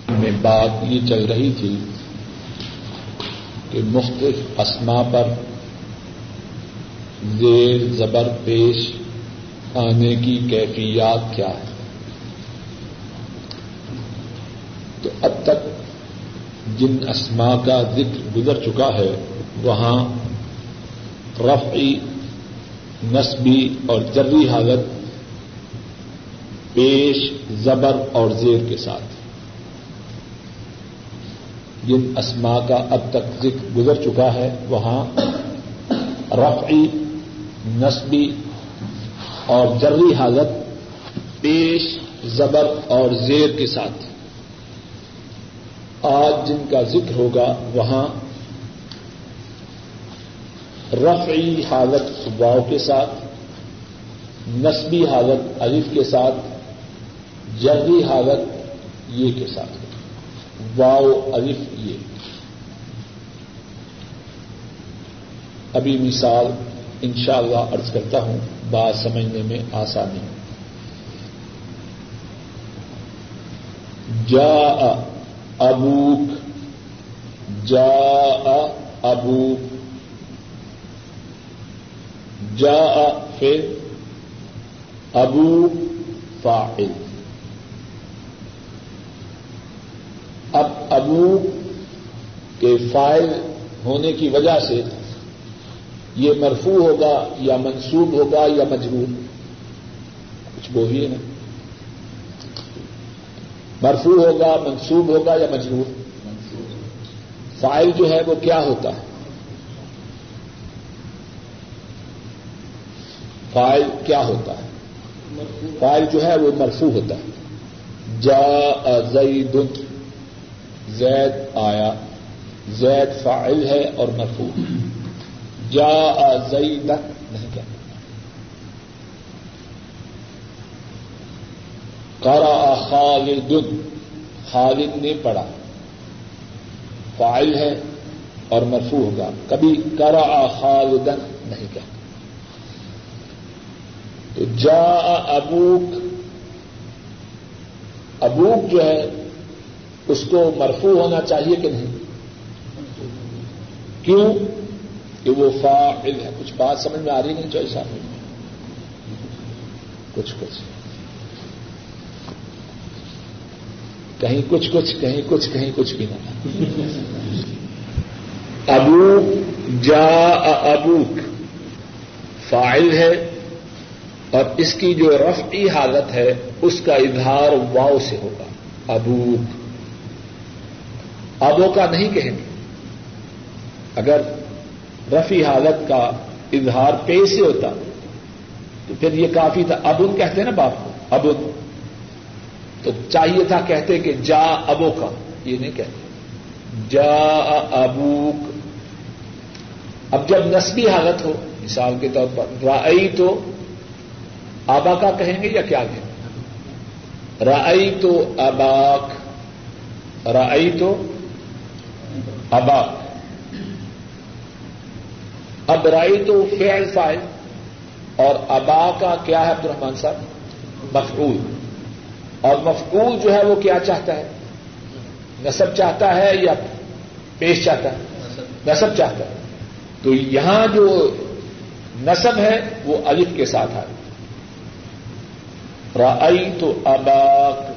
میں بات یہ چل رہی تھی کہ مختلف اسما پر زیر زبر پیش آنے کی کیفیات کیا ہے تو اب تک جن اسما کا ذکر گزر چکا ہے، وہاں رفعی، نسبی اور جری حالت پیش، زبر اور زیر کے ساتھ۔ جن اسما کا اب تک ذکر گزر چکا ہے، وہاں رفعی، نسبی اور جری حالت پیش، زبر اور زیر کے ساتھ۔ آج جن کا ذکر ہوگا وہاں رفعی حالت واؤ کے ساتھ، نسبی حالت الف کے ساتھ جرری حالت یہ کے ساتھ۔ واؤ، الف، یہ۔ ابھی مثال انشاءاللہ اللہ ارض کرتا ہوں بات سمجھنے میں آسانی۔ جا ابوک جا ابوک جا پھر ابو فاعل اب ابو کے فائل ہونے کی وجہ سے یہ مرفوع ہوگا یا منسوب ہوگا یا مجبور کچھ وہی نا۔ مرفوع ہوگا منسوب ہوگا یا مجبور فائل جو ہے وہ کیا ہوتا ہے؟ فائل کیا ہوتا ہے؟ فائل جو ہے وہ مرفو ہوتا ہے۔ جا زید زید آیا، زید فائل ہے اور مرفو جا زید، نہیں کیا؟ کرا خالد خالد نے پڑھا۔ فائل ہے اور مرفو ہوگا۔ کبھی کرا خالدن نہیں کیا تو جا ابوک۔ ابوک جو ہے، اس کو مرفو ہونا چاہیے کہ نہیں؟ کیوں؟ کہ وہ فاعل ہے۔ کچھ بات سمجھ میں آ رہی نہیں چاہیے صاحب؟ کچھ کچھ۔ کہیں کچھ کچھ کہیں کچھ کہیں کچھ بھی نہ ابو جا ابوک۔ فائل ہے اور اس کی جو رفعی حالت ہے، اس کا اظہار واؤ سے ہوگا۔ ابوک۔ ابو کا نہیں کہیں گے۔ اگر رفی حالت کا اظہار پے سے ہوتا، تو پھر یہ کافی تھا۔ ابن کہتے ہیں نا باپ کو۔ ابن تو چاہیے تھا کہتے کہ جا ابو کا، یہ نہیں کہتے۔ جا ابوک اب جب نسبی حالت ہو، مثال کے طور پر رائی تو آبا کا کہیں گے یا کیا کہیں رائی تو اباک رائی تو اباک اب رائی تو فیل فائل اور ابا کا کیا ہے عبد الرحمان صاحب؟ مفعول۔ اور مفعول جو ہے وہ کیا چاہتا ہے؟ نصب چاہتا ہے یا پیش چاہتا ہے؟ نصب. چاہتا ہے۔ تو یہاں جو نصب ہے وہ الف کے ساتھ آئے رائی تو اباک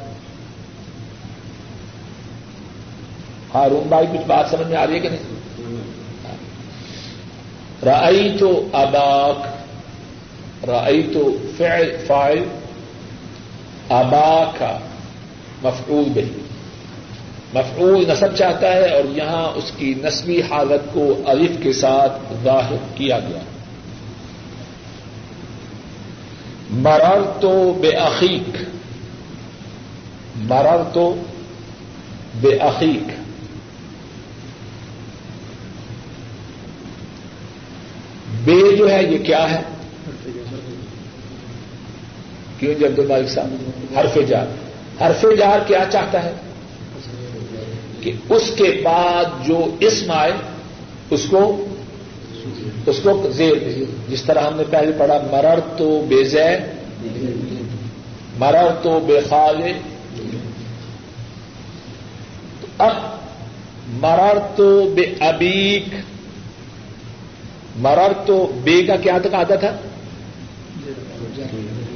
ہارون بھائی کچھ بات سمجھ میں آ رہی ہے کہ نہیں؟ رائی تو اباک رائی تو فائل ابا کا مفعول بہی مفعول نصب چاہتا ہے اور یہاں اس کی نسبی حالت کو الف کے ساتھ ظاہر کیا گیا۔ مرر تو بے عقیق مرر تو بے عقیق بے جو ہے یہ کیا ہے؟ کیوں جب مالک صاحب حرف جار۔ حرف جار کیا چاہتا ہے؟ کہ اس کے بعد جو اسم آئے، اس کو اس کو زیر جس طرح ہم نے پہلے پڑھا، مرر تو بے زید مرر تو بے خال اب مرر تو بے ابیک، مرر تو بے کا کیا تک آتا تھا؟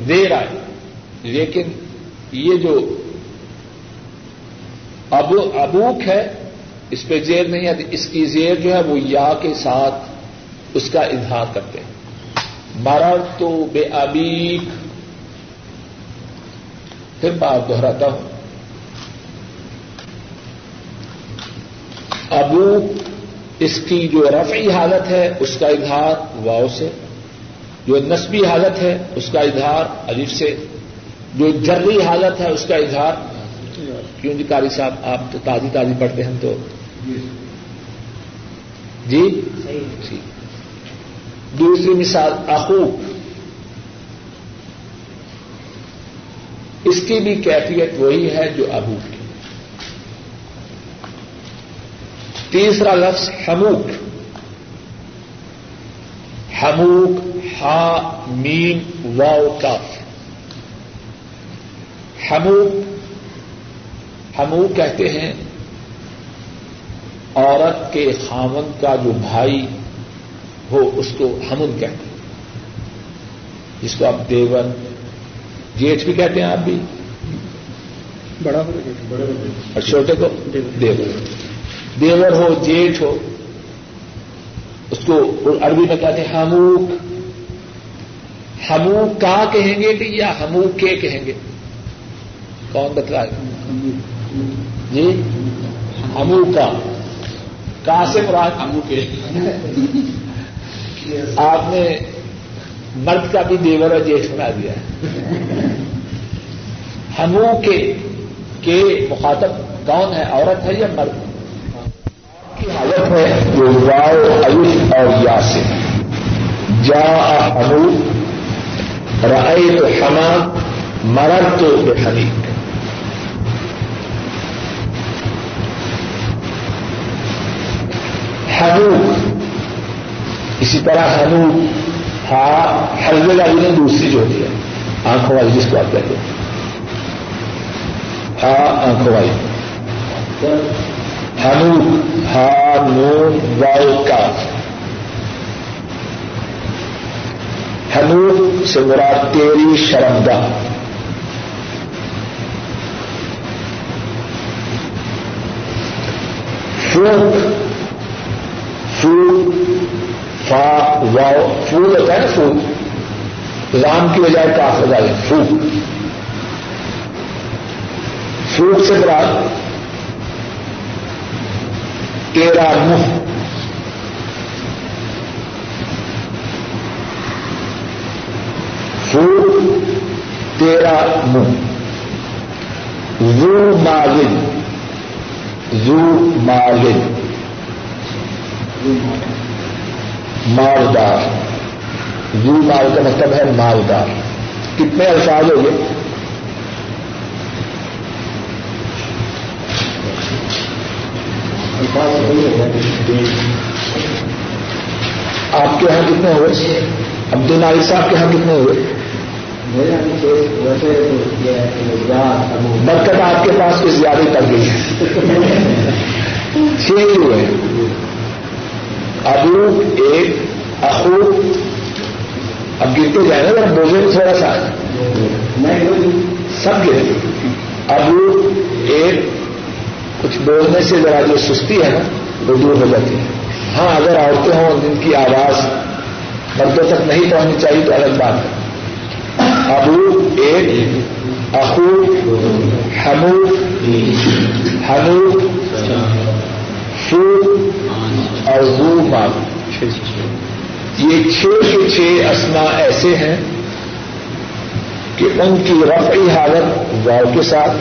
دیر آئے لیکن یہ جو ابو ابوک ہے، اس پہ زیر نہیں آتی اس کی زیر جو ہے وہ یا کے ساتھ اس کا اظہار کرتے ہیں۔ مرر تو بے ابیک۔ پھر بات دہراتا ہوں۔ ابو اس کی جو رفعی حالت ہے، اس کا اظہار واؤ سے۔ جو نسبی حالت ہے، اس کا اظہار الف سے، جو جرری حالت ہے، اس کا اظہار کیوں جی قاری صاحب، آپ تو تازی تازی پڑھتے ہیں تو۔ جی؟, جی؟ دوسری مثال اخوک اس کی بھی کیفیت وہی ہے جو ابو کی۔ تیسرا لفظ ہموک ہموک ہا میم واؤ کاف ہموک ہمو کہتے ہیں عورت کے خامن کا جو بھائی ہو اس کو ہمن کہتے ہیں جس کو آپ دیور جیٹھ بھی کہتے ہیں آپ بھی بڑا اور چھوٹے کو دیور۔ دیور۔ ہو جیٹھ ہو اس کو عربی میں کہتے ہیں ہموک ہمو کا کہیں گے کہ یا ہمو کے کہیں گے؟ کون بتلائے جی؟ ہمو کا کا سے مراد ہمو کے آپ نے مرد کا بھی دیور اور جیٹھ بنا دیا۔ ہے ہنو کے کے مخاطب کون ہے؟ عورت ہے یا مرد؟ کی حالت ہے۔ جو واؤ عیف اور یا سے جا ہنو رائے تو ہما مرد تو بے حنیق ہنو اسی طرح ہنو ہا حلوے والی نے دوسری جو ہوتی ہے، آنکھوں والی جس کو آپ کہتے ہیں۔ ہا، آنکھوں والی۔ ہنو ہا، نون، واؤ، کا۔ ہنو سے مراد تیری شرمدہ فوک فوڈ فا، واؤ فوڈ ہوتا ہے نا فوڈ رام کی بجائے کاف لگا لیں فوڈ فوڈ سے براد تیرا منہ۔ فوڈ تیرا منہ۔ زو مالن زو مالن۔ مالدار۔ یو مال کا مطلب ہے مالدار۔ کتنے الفاظ ہو گئے آپ کے یہاں کتنے ہوئے؟ عبد العلی صاحب کے یہاں کتنے ہوئے؟ برکت آپ کے پاس کچھ زیادہ کر گئی ہے چھ ہوئے۔ ابو ایک اخو۔ اب گرتے جائیں گے ذرا بولے تھوڑا سا۔ سب گرے ابو ایک۔ کچھ بولنے سے ذرا جو سستی ہے نا وہ دور ہو جاتی ہے۔ ہاں اگر عورتیں ہوں جن کی آواز مردوں تک نہیں پہنچنی چاہیے تو الگ بات ہے۔ ابو ایک، اخو ہمو ہنو فو، اور وہ مال یہ چھ کے چھ اسما ایسے ہیں کہ ان کی رفعی حالت واؤ کے ساتھ،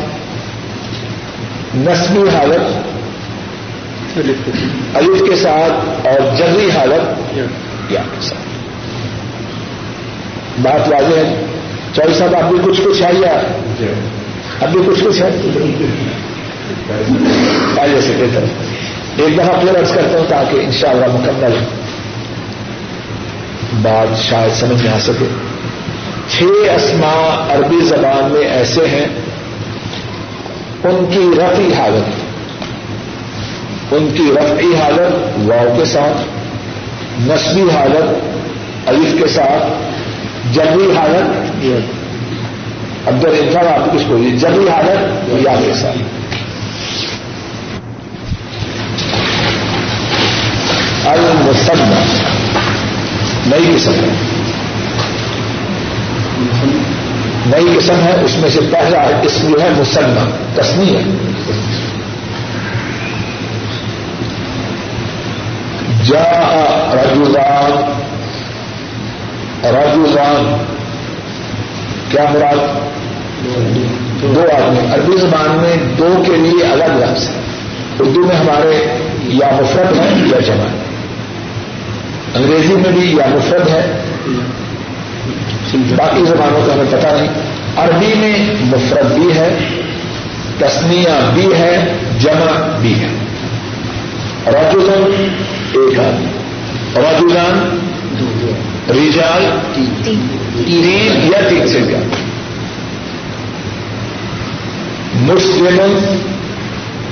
نسبی حالت الف کے ساتھ، اور جبری حالت یا کے ساتھ۔ بات واضح ہے؟ چوئی صاحب اب بھی کچھ کچھ ہے یا؟ اب بھی کچھ کچھ ہے؟ آئیے سے بہتر ایک دفعہ پھر ارض کرتا ہوں تاکہ انشاءاللہ مکمل بات شاید سمجھ میں آ سکے۔ چھ اسما عربی زبان میں ایسے ہیں، ان کی رفی حالت، ان کی رفعی حالت واؤ کے ساتھ، نسبی حالت، الف کے ساتھ جبری حالت اب جب آپ کچھ بولیے۔ جبری حالت یا کے ساتھ نئی قسم ہے۔ نئی قسم ہے، اس میں سے پہلا اسم جو ہے مسلمہ تسمی ہے جا رجوزان رجوزان کیا مراد؟ دو آدمی۔ عربی زبان میں دو کے لیے الگ لفظ ہے۔ اردو میں ہمارے یا مفرد ہے یا جمع ہے انگریزی میں بھی یا مفرد ہے۔ باقی زبانوں کا ہمیں پتا نہیں۔ عربی میں مفرد بھی ہے تسنیا بھی ہے، جمع بھی ہے۔ راجوزان ایک آدمی۔ راجوزان ریجال تین۔ یا تین سے زیادہ۔ مسلم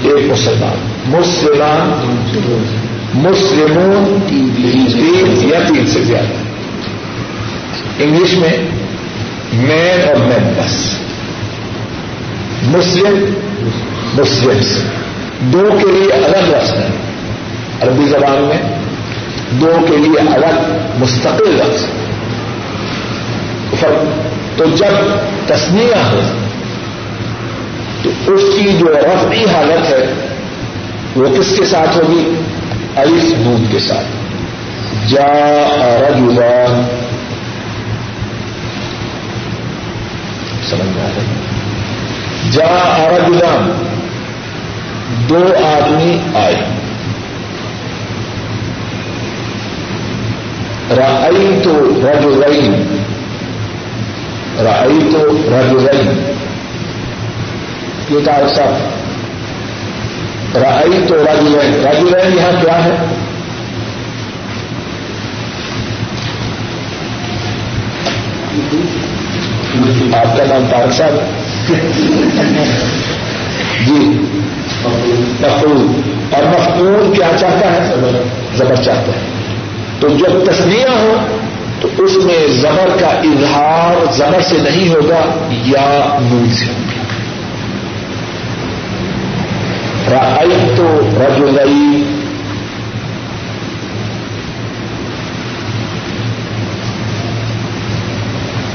ایک مسلمان۔ مسلمان مسلمون تین یا تین سے زیادہ۔ انگلش میں مین اور مین بس مسلم مسلم دو کے لیے الگ لفظ ہے۔ عربی زبان میں دو کے لیے الگ مستقل لفظ تو جب تسنیا ہو، تو اس کی جو رفعی حالت ہے، وہ کس کے ساتھ ہوگی؟ الف نون کے ساتھ۔ جا رجلان سمجھ میں آ رہی جا ارجلان دو آدمی آئے۔ رائی تو رج رئی رائی تو رج رئی یہ کہا صاحب رائی تو رج رئی رج یہاں کیا ہے؟ آپ کا نام طارق صاحب۔ جی۔ مفول اور مفول کیا چاہتا ہے؟ زبر چاہتا ہے۔ تو جب تصنیہ ہو تو اس میں زبر کا اظہار زبر سے نہیں ہوگا، یا نون سے ہوگا۔ تو رجوئی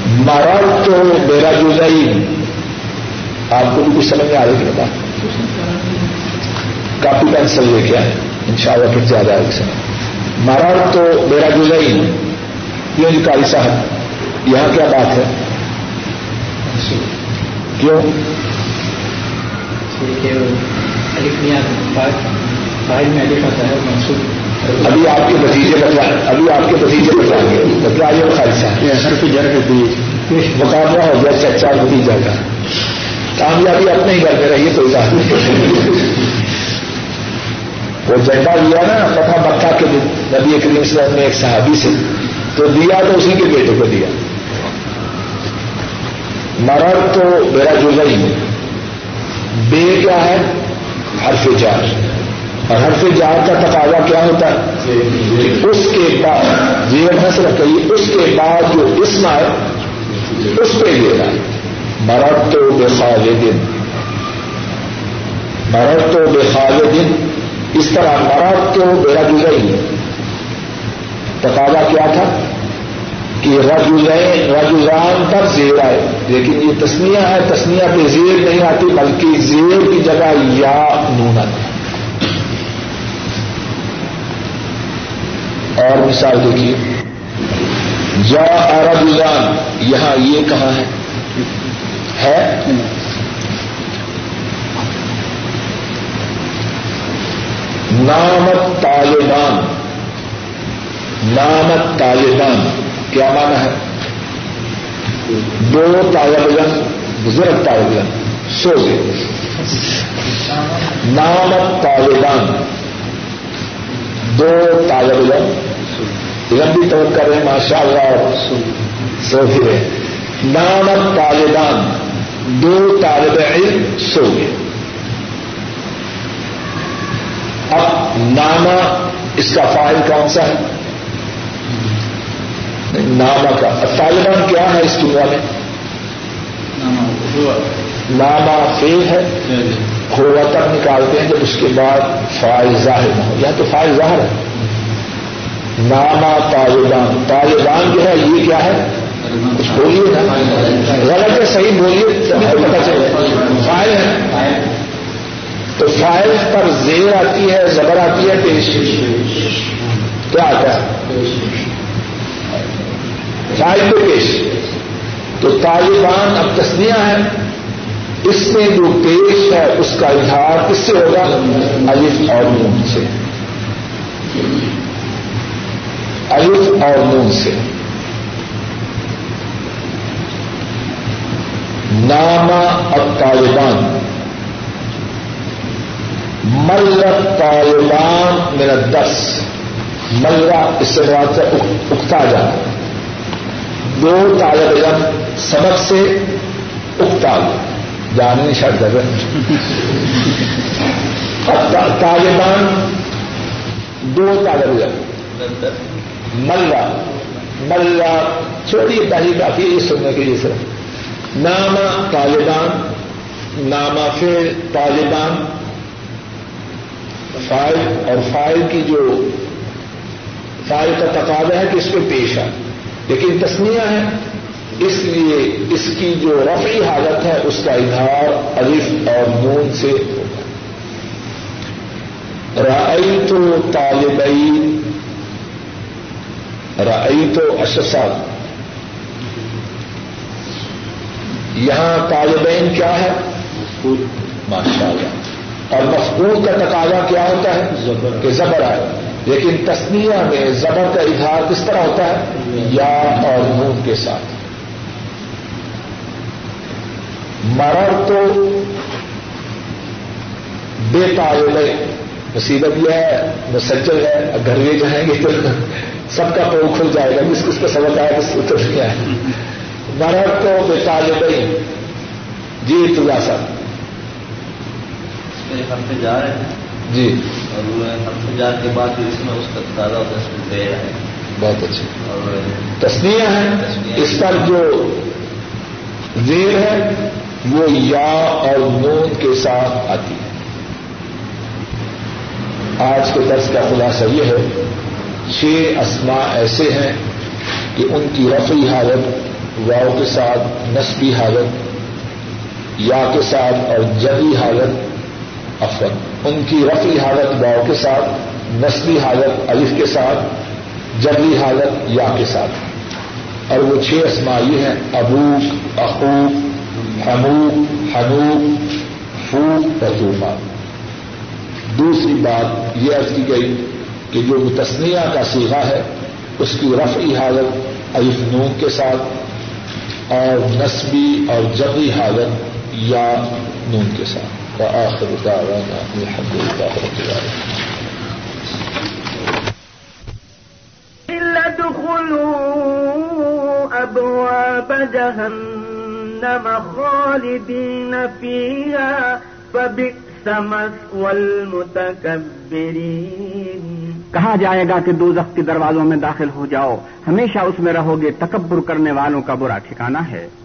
مرل تو میرا جزئی آپ کو بھی کچھ سمجھ میں آ رہی بات؟ کاپی پینسل لے کے آئے ان شاء اللہ پھر زیادہ آئے سمجھ مرل تو میرا جزئی کیوں جی کاری صاحب؟ یہاں کیا بات ہے؟ کیوں؟ ابھی آپ کے بتیجے بتلا ابھی آپ کے بتیجے بتلائیں گے بتلائیے خالی صاحب؟ مقابلہ ہو گیا چچا بتیجا کا۔ کامیابی اپنے ہی گھر میں رہیے کوئی بات نہیں۔ وہ جھنڈا لیا نا پتہ مکہ کے نبی کریم سے نے ایک صحابی سے۔ تو دیا تو اسی کے بیٹے کو دیا۔ مرر تو میرا جو نہیں بے کیا ہے؟ حرف جار۔ اور حرف جار کا تقاضا کیا ہوتا ہے؟ اس کے بعد، یہ حسر کہیے اس کے بعد جو اسم آئے، اس پہ لینا مرر تو بے خالدن مرر تو بے خالدن اس طرح مرر تو میرا جزئی۔ تقاضا کیا تھا؟ کہ رجوزین رجوزان تک زیر آئے۔ لیکن یہ تسنیا ہے تسنیا پہ زیر نہیں آتی، بلکہ زیر کی جگہ یا نونت اور مثال دیکھیے۔ یا ارجان یہاں یہ کہاں ہے؟ ہے؟ نامت طالبان. نامت طالبان. کیا مانا ہے؟ دو طالب علم بزرگ طالب علم سو گئے. نامت طالبان. دو طالب علم علم بھی تو کر رہے ہیں ماشاء اللہ سو گئے. نامت طالبان. دو طالب علم، سو گئے. اب نامہ اس کا فائل کون سا ہے؟ نامہ کا۔ طالبان کیا ہے اس دنیا میں نامہ فیل ہے۔ ہوا تک نکالتے ہیں جب اس کے بعد فائل ظاہر نہ ہو۔ یا تو فائل ظاہر ہے۔ نامہ طالبان۔ طالبان جو ہے یہ کیا ہے؟ بولیے نا۔ غلط ہے صحیح بولیے تبھی تو پتا چلے۔ فائل ہے۔ تو فائل پر زیر آتی ہے، زبر آتی ہے، پیش کیا آتا ہے؟ فائل پہ پیش۔ تو طالبان اب تسنیا ہے اس میں جو پیش ہے، اس کا اظہار کس سے ہوگا؟ الف اور نون سے۔ الف اور نون سے۔ نامہ اب طالبان۔ مل طالبان میرا دس ملہ اس سے بات سے اکتا جانا دو طالب علم سبق سے اکتا جاننے شاید طالبان دو طالب علم. ملہ ملہ چھوٹی پہلی کافی یہ سننے کے لیے صرف. نامہ طالبان، نامہ فیل طالبان فائل اور فائل کی جو فائل کا تقاضا ہے کہ اس پہ پیش ہے لیکن تسمیہ ہے، اس لیے اس کی جو رفعی حالت ہے، اس کا اظہار الف اور نون سے ہوگا رائی تو طالبئی رائی تو اشساد یہاں طالبین کیا ہے؟ ماشاء اللہ اور مفقول کا تقاضا کیا ہوتا ہے؟ کہ زبر ہے لیکن تسمیہ میں زبر کا اظہار کس طرح ہوتا ہے؟ یا اور نون کے ساتھ۔ مرر تو بے تعلق مصیبت یہ ہے مسجل ہے، گھر لے جائیں گے تو سب کا پو کھل جائے گا۔ کس کس کا سبق آیا، کس کو کیا ہے مرر تو بے طالب جی جا رہے ہیں۔ جی۔ اور ہفتے جا کے بعد اس میں اس کا تازہ ہوتا ہے اس میں ہے۔ بہت اچھے اور تسنیہ ہے۔ اس پر جو زیر ہے وہ یا اور نون کے ساتھ آتی ہے۔ آج کے درس کا خلاصہ یہ ہے چھ اسما ایسے ہیں کہ ان کی رفعی حالت واؤ کے ساتھ نسبی حالت یا کے ساتھ اور جبی حالت افن ان کی رفعی حالت واؤ کے ساتھ نسبی حالت الف کے ساتھ جبی حالت یا کے ساتھ۔ اور وہ چھ اسما یہ ہیں، ابوک، اخوک، حموک، حنوک پھوک پتوما دوسری بات یہ عرض کی گئی کہ جو متسنیہ کا سیگا ہے، اس کی رفعی حالت الف نون کے ساتھ اور نسبی اور جبری حالت یا نون کے ساتھ۔ آخر دعوانا الحمد لله رب العالمين. ادخلوا أبواب جهنم خالدين فيها فبئس مثوى المتكبرين. کہا جائے گا کہ دو کے دروازوں میں داخل ہو جاؤ ہمیشہ اس میں رہو گے تکبر کرنے والوں کا برا ٹھکانہ ہے۔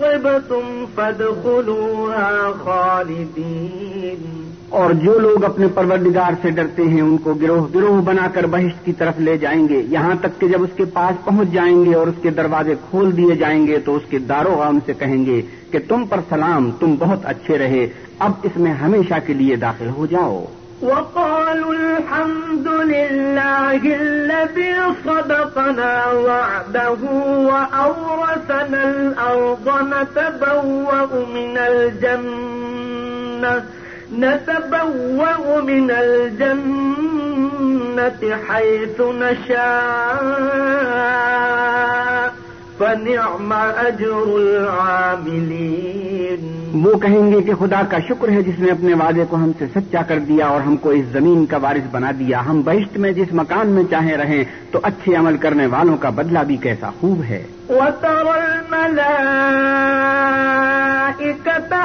طبتم فادخلوها خالدين اور جو لوگ اپنے پروردگار سے ڈرتے ہیں، ان کو گروہ گروہ بنا کر بہشت کی طرف لے جائیں گے۔ یہاں تک کہ جب اس کے پاس پہنچ جائیں گے اور اس کے دروازے کھول دیے جائیں گے، تو اس کے داروغ ان سے کہیں گے کہ تم پر سلام، تم بہت اچھے رہے۔ اب اس میں ہمیشہ کے لیے داخل ہو جاؤ۔ وقالوا الحمد لله الذي صدقنا وعده وأورثنا الأرض نتبوأ من الجنة، نتبوأ من الجنة حيث نشاء. فنعم أجر العاملين وہ کہیں گے کہ خدا کا شکر ہے جس نے اپنے وعدے کو ہم سے سچا کر دیا اور ہم کو اس زمین کا وارث بنا دیا۔ ہم بہشت میں جس مکان میں چاہیں رہیں تو اچھے عمل کرنے والوں کا بدلہ بھی کیسا خوب ہے۔ وترى الملائكة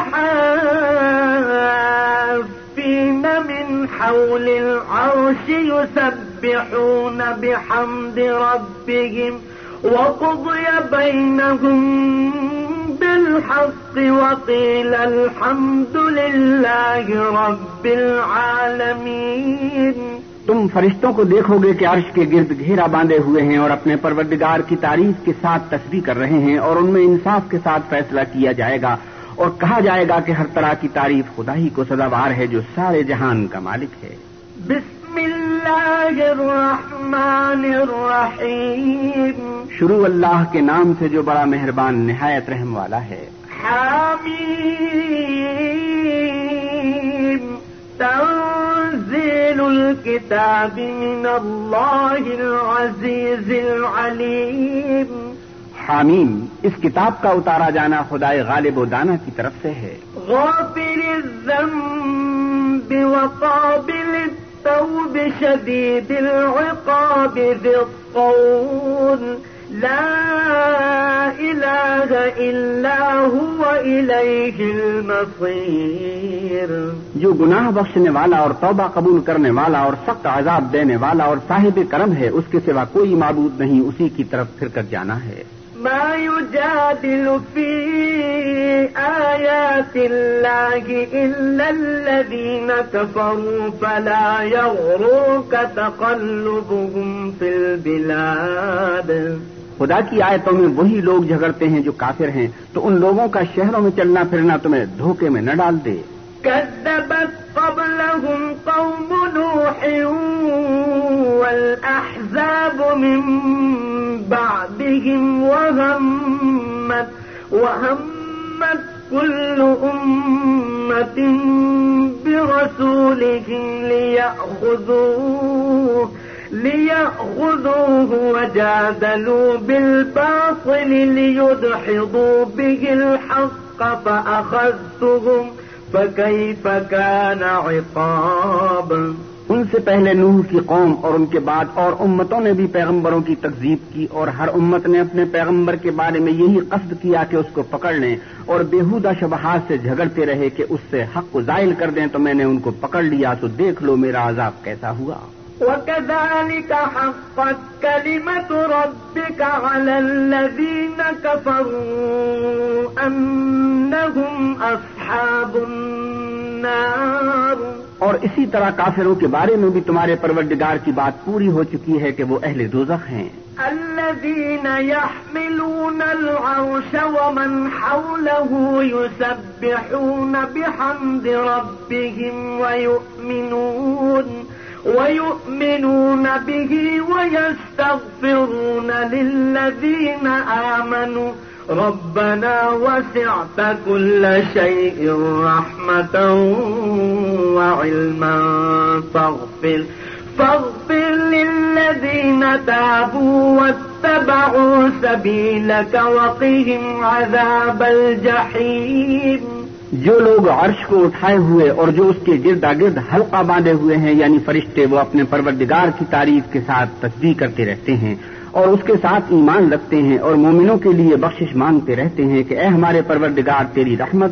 حافين من حول العرش يسبحون بحمد ربهم وقضي بينهم بالحق وقيل الحمد لله رب العالمين تم فرشتوں کو دیکھو گے کہ عرش کے گرد گھیرا باندھے ہوئے ہیں اور اپنے پروردگار کی تعریف کے ساتھ تصویر کر رہے ہیں اور ان میں انصاف کے ساتھ فیصلہ کیا جائے گا اور کہا جائے گا کہ ہر طرح کی تعریف خدا ہی کو سزاوار ہے جو سارے جہان کا مالک ہے۔ بسم اللہ الرحمن الرحیم۔ شروع اللہ کے نام سے جو بڑا مہربان نہایت رحم والا ہے۔ حامیم۔ تنزيل الكتاب من الله العزيز العليم حامیم اس کتاب کا اتارا جانا خدائے غالب و دانا کی طرف سے ہے۔ غافر الذنب وقابل التوب شديد العقاب ذي الطول لا إله إلا هو إليه المصير جو گناہ بخشنے والا اور توبہ قبول کرنے والا اور سخت عذاب دینے والا اور صاحب کرم ہے، اس کے سوا کوئی معبود نہیں، اسی کی طرف پھر کر جانا ہے۔ ما يجادل في بآيات الله إلا الذين كفروا فلا يغرك تقلبهم في البلاد. خدا کی آیتوں میں وہی لوگ جھگڑتے ہیں جو کافر ہیں تو ان لوگوں کا شہروں میں چلنا پھرنا تمہیں دھوکے میں نہ ڈال دے۔ كذبت قبلهم قوم نوح والأحزاب من بعدهم وهمت وهمت كل أمة برسولهم ليأخذوه ليأخذوه وجادلوا بالباطل ليدحضوا به الحق فأخذتهم فكيف كان عقاب ان سے پہلے نوح کی قوم اور ان کے بعد اور امتوں نے بھی پیغمبروں کی تکذیب کی اور ہر امت نے اپنے پیغمبر کے بارے میں یہی قصد کیا کہ اس کو پکڑ لیں اور بےحودہ شبہات سے جھگڑتے رہے کہ اس سے حق کو زائل کر دیں تو میں نے ان کو پکڑ لیا تو دیکھ لو میرا عذاب کیسا ہوا۔ وكذلك حقت كلمة ربك على الذين كفروا أنهم أصحاب النار اور اسی طرح کافروں کے بارے میں بھی تمہارے پروردگار کی بات پوری ہو چکی ہے کہ وہ اہل دوزخ ہیں۔ الذين يحملون العرش ومن حوله يسبحون بحمد ربهم ويؤمنون ويؤمنون به ويستغفرون للذين آمنوا۔ ربنا وسعت كل شيء رحمة وعلما فاغفر فاغفر للذين تابوا واتبعوا سبيلك وقهم عذاب الجحيم. جو لوگ عرش کو اٹھائے ہوئے اور جو اس کے گردا گرد حلقہ باندھے ہوئے ہیں یعنی فرشتے، وہ اپنے پروردگار کی تعریف کے ساتھ تصدیق کرتے رہتے ہیں۔ اور اس کے ساتھ ایمان رکھتے ہیں اور مومنوں کے لیے بخشش مانگتے رہتے ہیں کہ اے ہمارے پروردگار، تیری رحمت